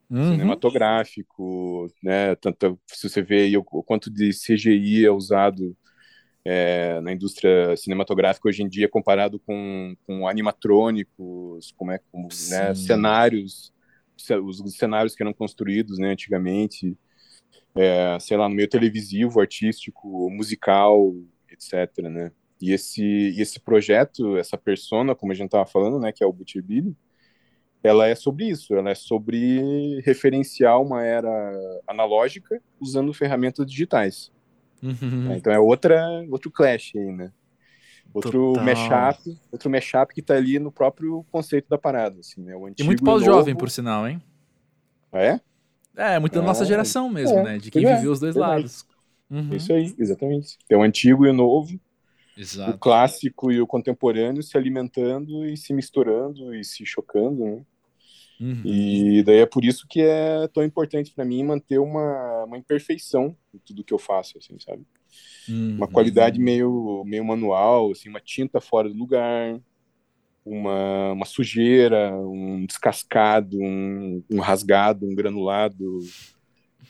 uhum. cinematográfico, né? Tanto se você vê o, o quanto de CGI é usado é, na indústria cinematográfica hoje em dia comparado com, com animatrônicos, como é, com, né, cenários, os cenários que eram construídos né, antigamente, é, sei lá, no meio televisivo, artístico, musical, etc. Né? E esse, esse projeto, essa persona, como a gente estava falando, né, que é o Butcher Billy, ela é sobre isso, ela é sobre referenciar uma era analógica usando ferramentas digitais. Uhum. Então é outra, outro clash aí, né? Outro Total. mashup, outro mashup que tá ali no próprio conceito da parada, assim, né? O antigo e muito pós-jovem, por sinal, hein? Ah, é? É, muito da é, nossa geração mesmo, é, né? De quem é, viveu os dois lados. Uhum. Isso aí, exatamente. É o antigo e o novo. Exato. O clássico e o contemporâneo se alimentando e se misturando e se chocando, né? Uhum. E daí é por isso que é tão importante para mim manter uma, uma imperfeição em tudo que eu faço, assim, sabe? Uhum. Uma qualidade meio, meio manual, assim, uma tinta fora do lugar, uma, uma sujeira, um descascado, um, um rasgado, um granulado,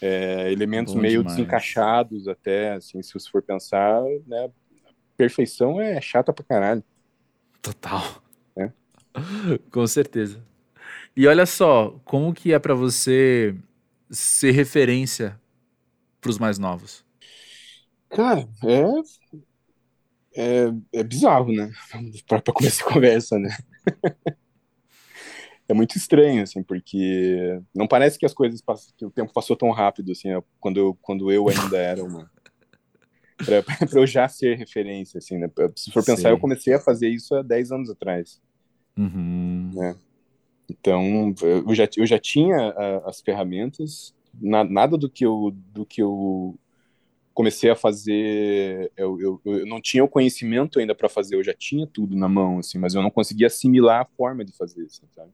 é, elementos Bom meio demais. desencaixados até, assim, se você for pensar, né? Perfeição é chata pra caralho. Total. É. (laughs) Com certeza. E olha só, como que é para você ser referência para os mais novos? Cara, é, é, é bizarro, né? (laughs) Para começar a conversa, né? (laughs) é muito estranho, assim, porque não parece que as coisas passam, que o tempo passou tão rápido, assim, quando eu, quando eu ainda era uma (laughs) para eu já ser referência, assim, né? Se for pensar, Sim. eu comecei a fazer isso há 10 anos atrás. Uhum. Né? Então, eu já, eu já tinha as ferramentas, na, nada do que eu, do que eu comecei a fazer, eu, eu, eu não tinha o conhecimento ainda para fazer, eu já tinha tudo na mão, assim, mas eu não conseguia assimilar a forma de fazer, assim, sabe?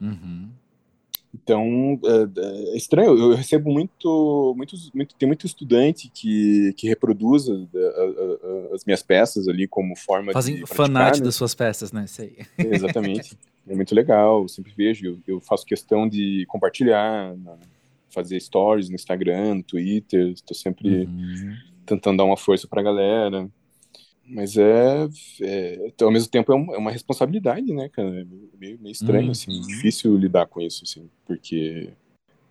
Uhum. Então, é, é, estranho, eu recebo muito, muitos, muito, tem muito estudante que, que reproduz a, a, a, as minhas peças ali como forma Fazem de fanart né? das suas peças, né? Sei. Exatamente. é muito legal, sempre vejo, eu, eu faço questão de compartilhar, fazer stories no Instagram, no Twitter, estou sempre uhum. tentando dar uma força para a galera. Mas é, é, ao mesmo tempo é, é, uma responsabilidade, né, cara? É meio, meio estranho, assim, uhum. assim, difícil lidar com isso, assim, porque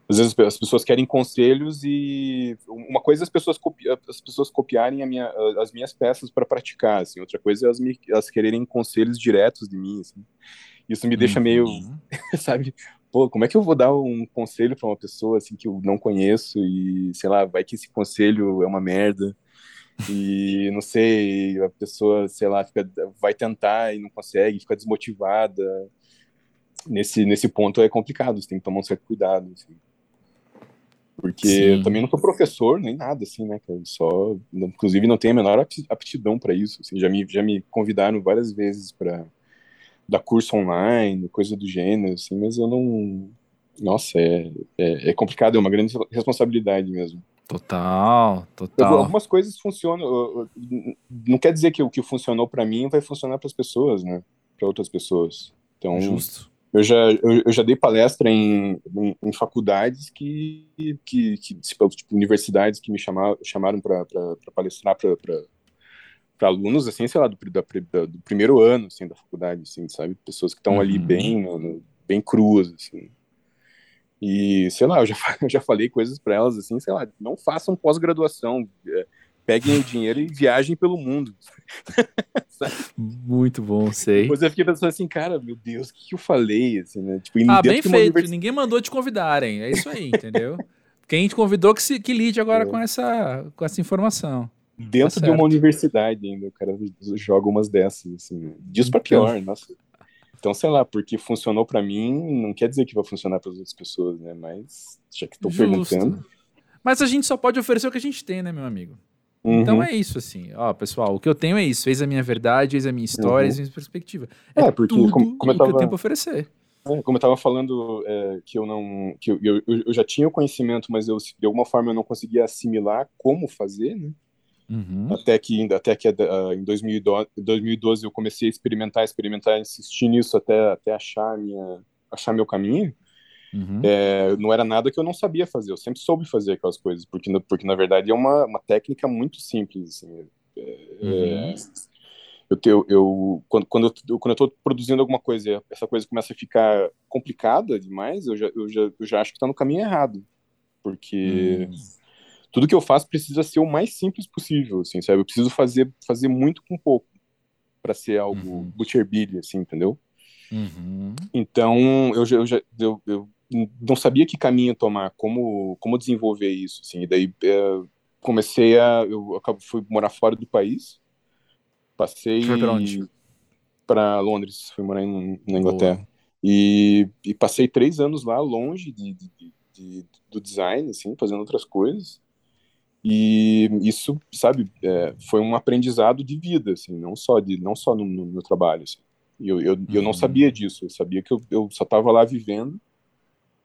às vezes as pessoas querem conselhos e uma coisa é as pessoas, as pessoas copiarem minha, as minhas peças para praticar, assim, outra coisa é elas, me, elas quererem conselhos diretos de mim, assim. Isso me deixa meio, uhum. (laughs) sabe, pô, como é que eu vou dar um conselho para uma pessoa assim que eu não conheço e sei lá, vai que esse conselho é uma merda e (laughs) não sei, a pessoa, sei lá, fica, vai tentar e não consegue, fica desmotivada. Nesse, nesse ponto é complicado, você tem que tomar um certo cuidado, assim. Porque Sim. eu também não sou professor nem nada, assim, né? Eu só, inclusive, não tenho a menor aptidão para isso. Assim, já me já me convidaram várias vezes para dar curso online, coisa do gênero, assim, mas eu não. Nossa, é, é, é complicado, é uma grande responsabilidade mesmo. Total, total. Algumas coisas funcionam. Não quer dizer que o que funcionou para mim vai funcionar para as pessoas, né? Para outras pessoas. Então, Justo. Eu já, eu, eu já dei palestra em, em, em faculdades que, que, que tipo, universidades que me chamaram, chamaram para palestrar para alunos, assim, sei lá, do, da, do primeiro ano, assim, da faculdade, assim, sabe? Pessoas que estão uhum. ali bem, no, bem cruas, assim. E, sei lá, eu já, (laughs) eu já falei coisas para elas assim, sei lá, não façam pós-graduação, é, peguem o dinheiro e viajem pelo mundo. (laughs) Muito bom, sei. Depois eu fiquei pensando assim, cara, meu Deus, o que, que eu falei? Assim, né? tipo, ah, bem feito, univers... ninguém mandou te convidarem, é isso aí, entendeu? Quem te convidou que, se, que lide agora é. com, essa, com essa informação. Dentro tá de uma universidade ainda, o cara joga umas dessas, assim, diz pra então, pior, nossa. Então, sei lá, porque funcionou para mim, não quer dizer que vai funcionar para as outras pessoas, né? Mas já que estão perguntando. Mas a gente só pode oferecer o que a gente tem, né, meu amigo? Uhum. Então é isso, assim. Ó, pessoal, o que eu tenho é isso. Fez a minha verdade, fez a minha história, uhum. fez a minha perspectiva. É, é porque tudo como, como eu tava, que eu tenho pra oferecer. É, como eu tava falando, é, que eu não. que eu, eu, eu, já tinha o conhecimento, mas eu, de alguma forma eu não conseguia assimilar como fazer, né? Uhum. Até que, até que uh, em 2012 eu comecei a experimentar, experimentar, insistir nisso até, até achar, minha, achar meu caminho. Uhum. É, não era nada que eu não sabia fazer, eu sempre soube fazer aquelas coisas, porque, porque na verdade é uma, uma técnica muito simples. Assim, é, uhum. é, eu, eu, eu, quando, quando, eu, quando eu tô produzindo alguma coisa essa coisa começa a ficar complicada demais, eu já, eu já, eu já acho que está no caminho errado. Porque uhum. Tudo que eu faço precisa ser o mais simples possível, assim, sabe? Eu preciso fazer, fazer muito com pouco para ser algo uhum. butcher billy, assim, entendeu? Uhum. Então, eu já, eu, já eu, eu, não sabia que caminho tomar, como, como desenvolver isso, assim. E daí é, comecei a... Eu fui morar fora do país, Passei para Londres, fui morar em, na Inglaterra. E, e, passei três anos lá, longe de, de, de, do design, assim, fazendo outras coisas. E isso, sabe, é, foi um aprendizado de vida, assim, não só de, não só no, no, no trabalho. Assim. Eu, eu, uhum. eu não uhum. sabia disso, eu sabia que eu, eu só estava lá vivendo,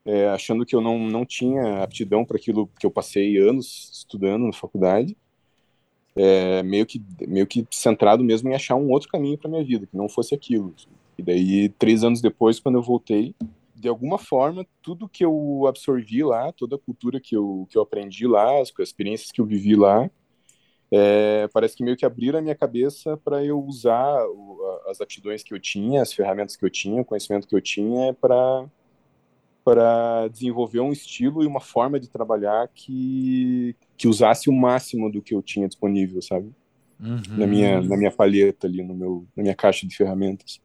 é, achando que eu não, não tinha aptidão para aquilo que eu passei anos estudando na faculdade é, meio, que, meio que centrado mesmo em achar um outro caminho para minha vida, que não fosse aquilo. E daí, três anos depois, quando eu voltei, de alguma forma, tudo que eu absorvi lá, toda a cultura que eu, que eu aprendi lá, as, as experiências que eu vivi lá, é, parece que meio que abriram a minha cabeça para eu usar o, as aptidões que eu tinha, as ferramentas que eu tinha, o conhecimento que eu tinha para para desenvolver um estilo e uma forma de trabalhar que, que usasse o máximo do que eu tinha disponível, sabe? Uhum. Na, minha, na minha palheta ali, no meu, na minha caixa de ferramentas.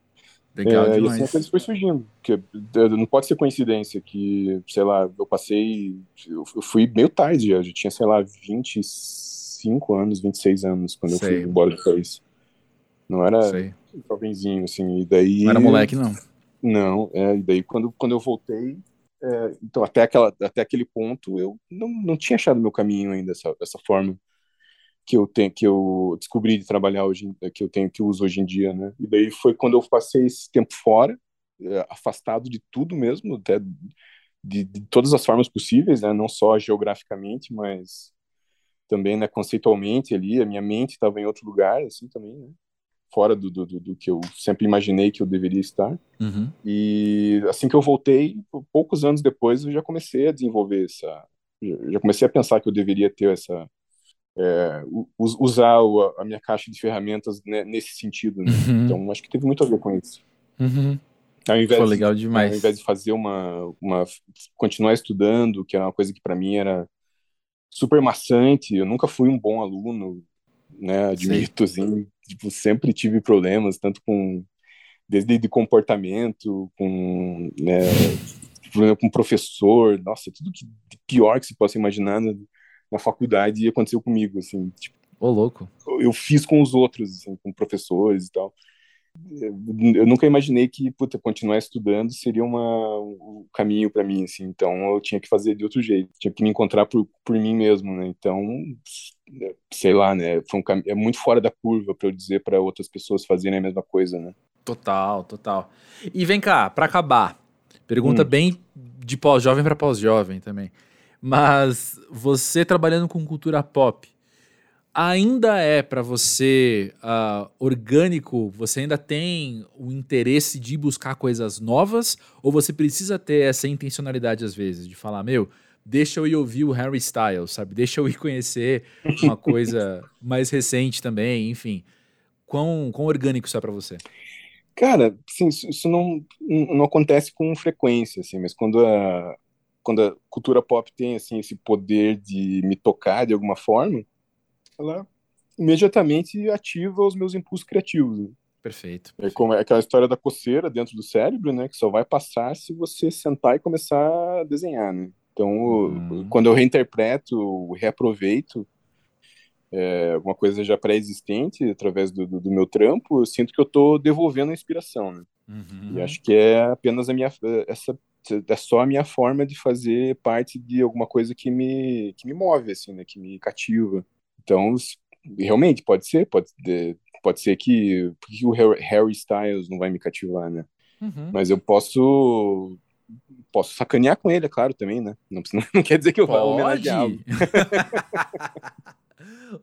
Legal é, demais. E assim a coisa foi surgindo. Porque não pode ser coincidência que, sei lá, eu passei. Eu fui meio tarde já, já tinha, sei lá, 25 anos, 26 anos quando sei. eu fui embora do país. Não era sei. jovenzinho, assim, e daí. Não era moleque, não. Não, é, e daí quando, quando eu voltei, é, então até, aquela, até aquele ponto eu não, não tinha achado meu caminho ainda, essa, essa forma que eu tenho, que eu descobri de trabalhar hoje, que eu tenho, que eu uso hoje em dia, né? E daí foi quando eu passei esse tempo fora, é, afastado de tudo mesmo, até de, de, todas as formas possíveis, né? Não só geograficamente, mas também, né, conceitualmente ali, a minha mente estava em outro lugar, assim, também, né? fora do, do, do, que eu sempre imaginei que eu deveria estar. Uhum. E assim que eu voltei, poucos anos depois, eu já comecei a desenvolver essa. Já comecei a pensar que eu deveria ter essa. É, usar a minha caixa de ferramentas né, nesse sentido. Né? Uhum. Então, acho que teve muito a ver com isso. Uhum. Ao invés, Foi legal demais. Ao invés de fazer uma, uma. continuar estudando, que era uma coisa que para mim era super maçante, eu nunca fui um bom aluno, né? Admito, Sim. assim, tipo, sempre tive problemas, tanto com desde de comportamento, com, né, problema com professor, nossa, tudo que pior que se possa imaginar na, na faculdade aconteceu comigo, assim, tipo, Ô, louco. Eu fiz com os outros, assim, com professores e tal. Eu nunca imaginei que, puta, continuar estudando seria uma, um caminho para mim, assim. Então, eu tinha que fazer de outro jeito. Tinha que me encontrar por, por mim mesmo, né? Então, sei lá, né? Foi um cam... É muito fora da curva para eu dizer para outras pessoas fazerem a mesma coisa, né? Total, total. E vem cá, para acabar, pergunta hum. bem de pós-jovem para pós-jovem também. Mas você trabalhando com cultura pop, ainda é para você uh, orgânico? Você ainda tem o interesse de buscar coisas novas? Ou você precisa ter essa intencionalidade às vezes, de falar, meu, deixa eu ir ouvir o Harry Styles, sabe? (laughs) Deixa eu ir conhecer uma coisa mais recente também, enfim. Quão, quão orgânico isso é para você? Cara, sim, isso não, não acontece com frequência, assim, mas quando a, quando a cultura pop tem, assim, esse poder de me tocar de alguma forma, ela imediatamente ativa os meus impulsos criativos. Né? Perfeito, perfeito. É como é aquela história da coceira dentro do cérebro, né? Que só vai passar se você sentar e começar a desenhar, né? Então, hum. quando eu reinterpreto, reaproveito é, uma coisa já pré-existente através do, do, do, meu trampo, eu sinto que eu estou devolvendo a inspiração, né? Uhum. E acho que é apenas a minha essa é só a minha forma de fazer parte de alguma coisa que me que me move assim, né? Que me cativa. Então, realmente, pode ser, pode, pode ser que, que o Harry Styles não vai me cativar, né? Uhum. Mas eu posso posso sacanear com ele, é claro, também, né? Não, (laughs) não quer dizer que eu vou homenageá-lo.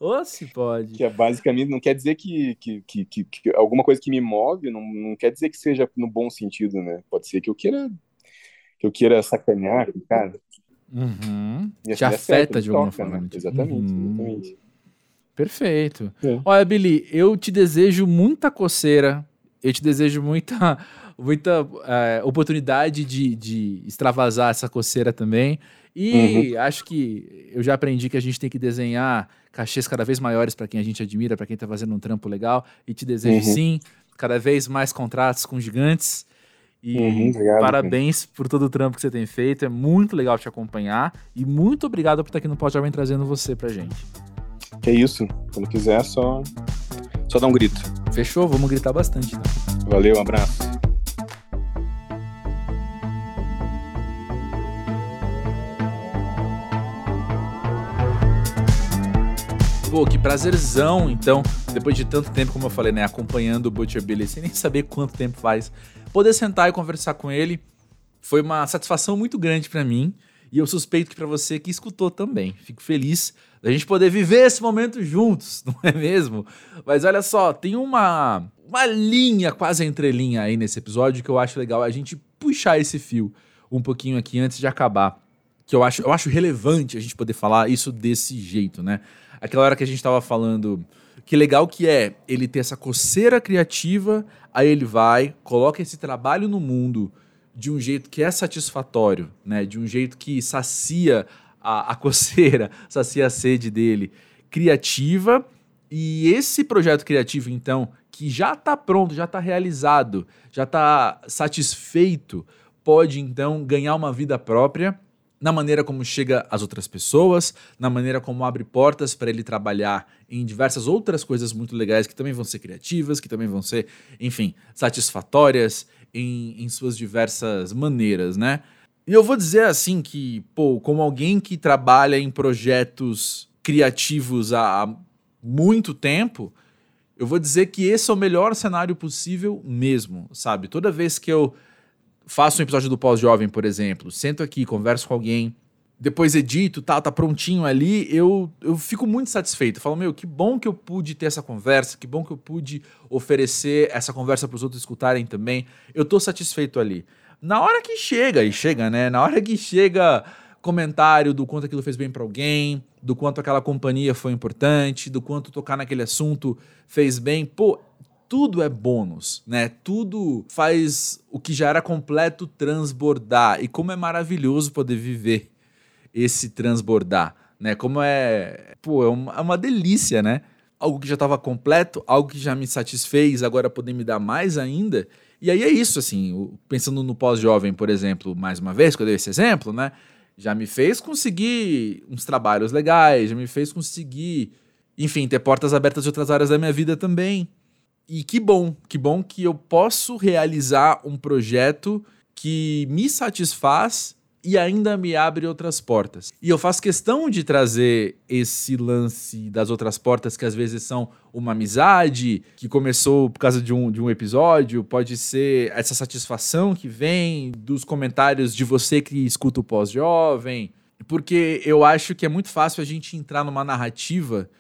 Ou (laughs) se pode. Que é basicamente, não quer dizer que, que, que, que, que alguma coisa que me move, não, não quer dizer que seja no bom sentido, né? Pode ser que eu queira que eu queira sacanear, cara. Uhum. Te afeta de alguma toca, forma. Né? Exatamente, Uhum. exatamente. Perfeito. É. Olha, Billy, eu te desejo muita coceira, eu te desejo muita, (laughs) muita eh, oportunidade de, de extravasar essa coceira também. E acho que eu já aprendi que a gente tem que desenhar cachês cada vez maiores para quem a gente admira, para quem tá fazendo um trampo legal. E te desejo Uhum. sim, cada vez mais contratos com gigantes. E Uhum, obrigado, parabéns por todo o trampo que você tem feito. É muito legal te acompanhar. E muito obrigado por estar aqui no Pode Jovem trazendo você pra gente. Que é isso. Quando quiser, é só, só dá um grito. Fechou? Vamos gritar bastante, então. Valeu, um abraço. Pô, que prazerzão, então, depois de tanto tempo, como eu falei, né, acompanhando o Butcher Billy, sem nem saber quanto tempo faz, poder sentar e conversar com ele foi uma satisfação muito grande pra mim. E eu suspeito que pra você que escutou também. Fico feliz da gente poder viver esse momento juntos, (laughs) não é mesmo? Mas olha só, tem uma, uma linha, quase entrelinha aí nesse episódio que eu acho legal a gente puxar esse fio um pouquinho aqui antes de acabar. Que eu acho, eu acho relevante a gente poder falar isso desse jeito, né? Aquela hora que a gente tava falando que legal que é ele ter essa coceira criativa, aí ele vai, coloca esse trabalho no mundo de um jeito que é satisfatório, né? De um jeito que sacia a, a (laughs) coceira, sacia a sede dele, criativa. E esse projeto criativo, então, que já está pronto, já está realizado, já está satisfeito, pode então ganhar uma vida própria na maneira como chega às outras pessoas, na maneira como abre portas para ele trabalhar em diversas outras coisas muito legais que também vão ser criativas, que também vão ser, enfim, satisfatórias em, em suas diversas maneiras, né? E eu vou dizer assim que, pô, como alguém que trabalha em projetos criativos há há muito tempo, eu vou dizer que esse é o melhor cenário possível mesmo, sabe? Toda vez que eu faço um episódio do Pós-Jovem, por exemplo, sento aqui, converso com alguém, depois edito, tá, tá prontinho ali, eu, eu fico muito satisfeito. Eu falo, meu, que bom que eu pude ter essa conversa, que bom que eu pude oferecer essa conversa para os outros escutarem também. Eu tô satisfeito ali. Na hora que chega, e chega, né? Na hora que chega comentário do quanto aquilo fez bem para alguém, do quanto aquela companhia foi importante, do quanto tocar naquele assunto fez bem, pô, tudo é bônus, né? Tudo faz o que já era completo transbordar. E como é maravilhoso poder viver esse transbordar, né? Como é, pô, é uma, é uma delícia, né? Algo que já estava completo, algo que já me satisfez, agora poder me dar mais ainda. E aí é isso, assim, pensando no pós-jovem, por exemplo, mais uma vez, que eu dei esse exemplo, né? Já me fez conseguir uns trabalhos legais, já me fez conseguir, enfim, ter portas abertas em outras áreas da minha vida também. E que bom, que bom que eu posso realizar um projeto que me satisfaz e ainda me abre outras portas. E eu faço questão de trazer esse lance das outras portas, que às vezes são uma amizade, que começou por causa de um, de um episódio, pode ser essa satisfação que vem dos comentários de você que escuta o pós-jovem, porque eu acho que é muito fácil a gente entrar numa narrativa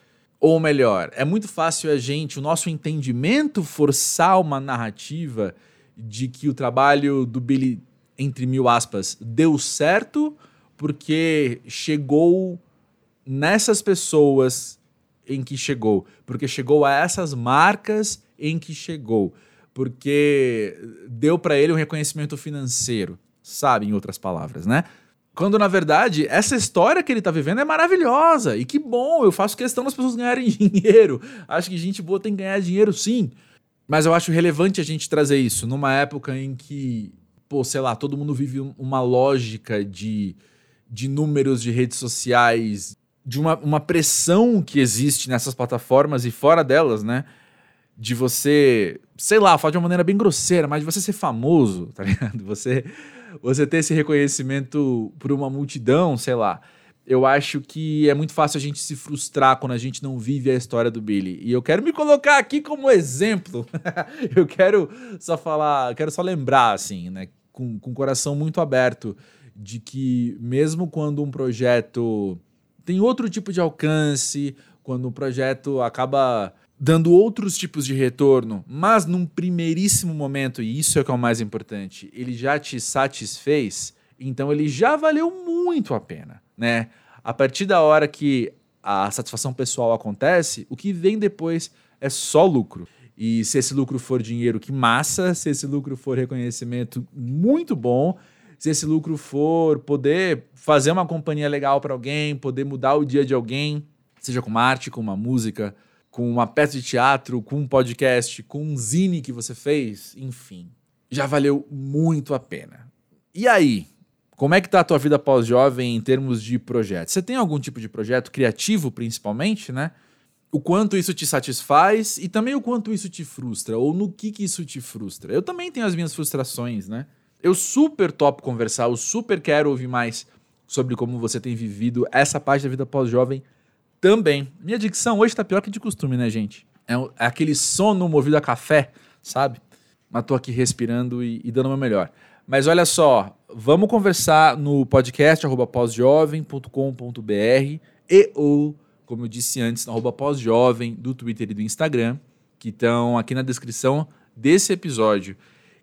ou melhor, é muito fácil a gente, o nosso entendimento, forçar uma narrativa de que o trabalho do Billy, entre mil aspas, deu certo porque chegou nessas pessoas em que chegou, porque chegou a essas marcas em que chegou, porque deu para ele um reconhecimento financeiro, sabe, em outras palavras, né? Quando, na verdade, essa história que ele tá vivendo é maravilhosa. E que bom, eu faço questão das pessoas ganharem (laughs) dinheiro. Acho que gente boa tem que ganhar dinheiro, sim. Mas eu acho relevante a gente trazer isso numa época em que, pô, sei lá, todo mundo vive um- uma lógica de, de números de redes sociais, de uma, uma pressão que existe nessas plataformas e fora delas, né? De você, sei lá, falar de uma maneira bem grosseira, mas de você ser famoso, (laughs) tá ligado? Você você ter esse reconhecimento por uma multidão, sei lá. Eu acho que é muito fácil a gente se frustrar quando a gente não vive a história do Billy. E eu quero me colocar aqui como exemplo. (laughs) eu quero só falar, quero só lembrar, assim, né, com, com o coração muito aberto, de que mesmo quando um projeto tem outro tipo de alcance, quando o projeto acaba dando outros tipos de retorno, mas num primeiríssimo momento, e isso é o que é o mais importante, ele já te satisfez, então ele já valeu muito a pena, né? A partir da hora que a satisfação pessoal acontece, o que vem depois é só lucro. E se esse lucro for dinheiro, que massa. Se esse lucro for reconhecimento, muito bom. Se esse lucro for poder fazer uma companhia legal para alguém, poder mudar o dia de alguém, seja com uma arte, com uma música, com uma peça de teatro, com um podcast, com um zine que você fez, enfim, já valeu muito a pena. E aí, como é que tá a tua vida pós-jovem em termos de projeto? Você tem algum tipo de projeto criativo, principalmente, né? O quanto isso te satisfaz e também o quanto isso te frustra, ou no que que isso te frustra. Eu também tenho as minhas frustrações, né? Eu super topo conversar, eu super quero ouvir mais sobre como você tem vivido essa parte da vida pós-jovem também. Minha dicção hoje tá pior que de costume, né, gente? É, é aquele sono movido a café, sabe? Mas tô aqui respirando e, e dando o meu melhor. Mas olha só, vamos conversar no podcast pós-jovem.com.br e ou, como eu disse antes, no pós-jovem do Twitter e do Instagram, que estão aqui na descrição desse episódio.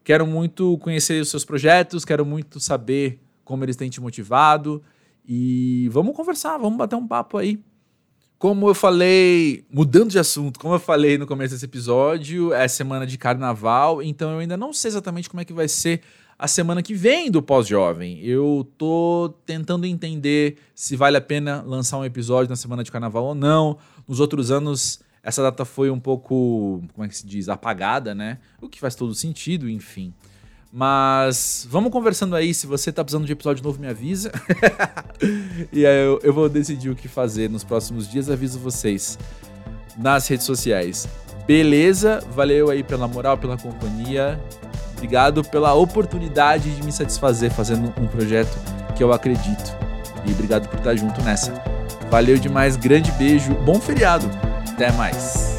Quero muito conhecer os seus projetos, quero muito saber como eles têm te motivado e vamos conversar, vamos bater um papo aí. Como eu falei, mudando de assunto, como eu falei no começo desse episódio, é semana de carnaval, então eu ainda não sei exatamente como é que vai ser a semana que vem do Pós-Jovem. Eu tô tentando entender se vale a pena lançar um episódio na semana de carnaval ou não. Nos outros anos, essa data foi um pouco, como é que se diz, apagada, né? O que faz todo sentido, enfim. Mas vamos conversando aí. Se você tá precisando de episódio novo, me avisa. (laughs) e aí eu, eu vou decidir o que fazer nos próximos dias. Aviso vocês nas redes sociais. Beleza? Valeu aí pela moral, pela companhia. Obrigado pela oportunidade de me satisfazer fazendo um projeto que eu acredito. E obrigado por estar junto nessa. Valeu demais, grande beijo, bom feriado. Até mais.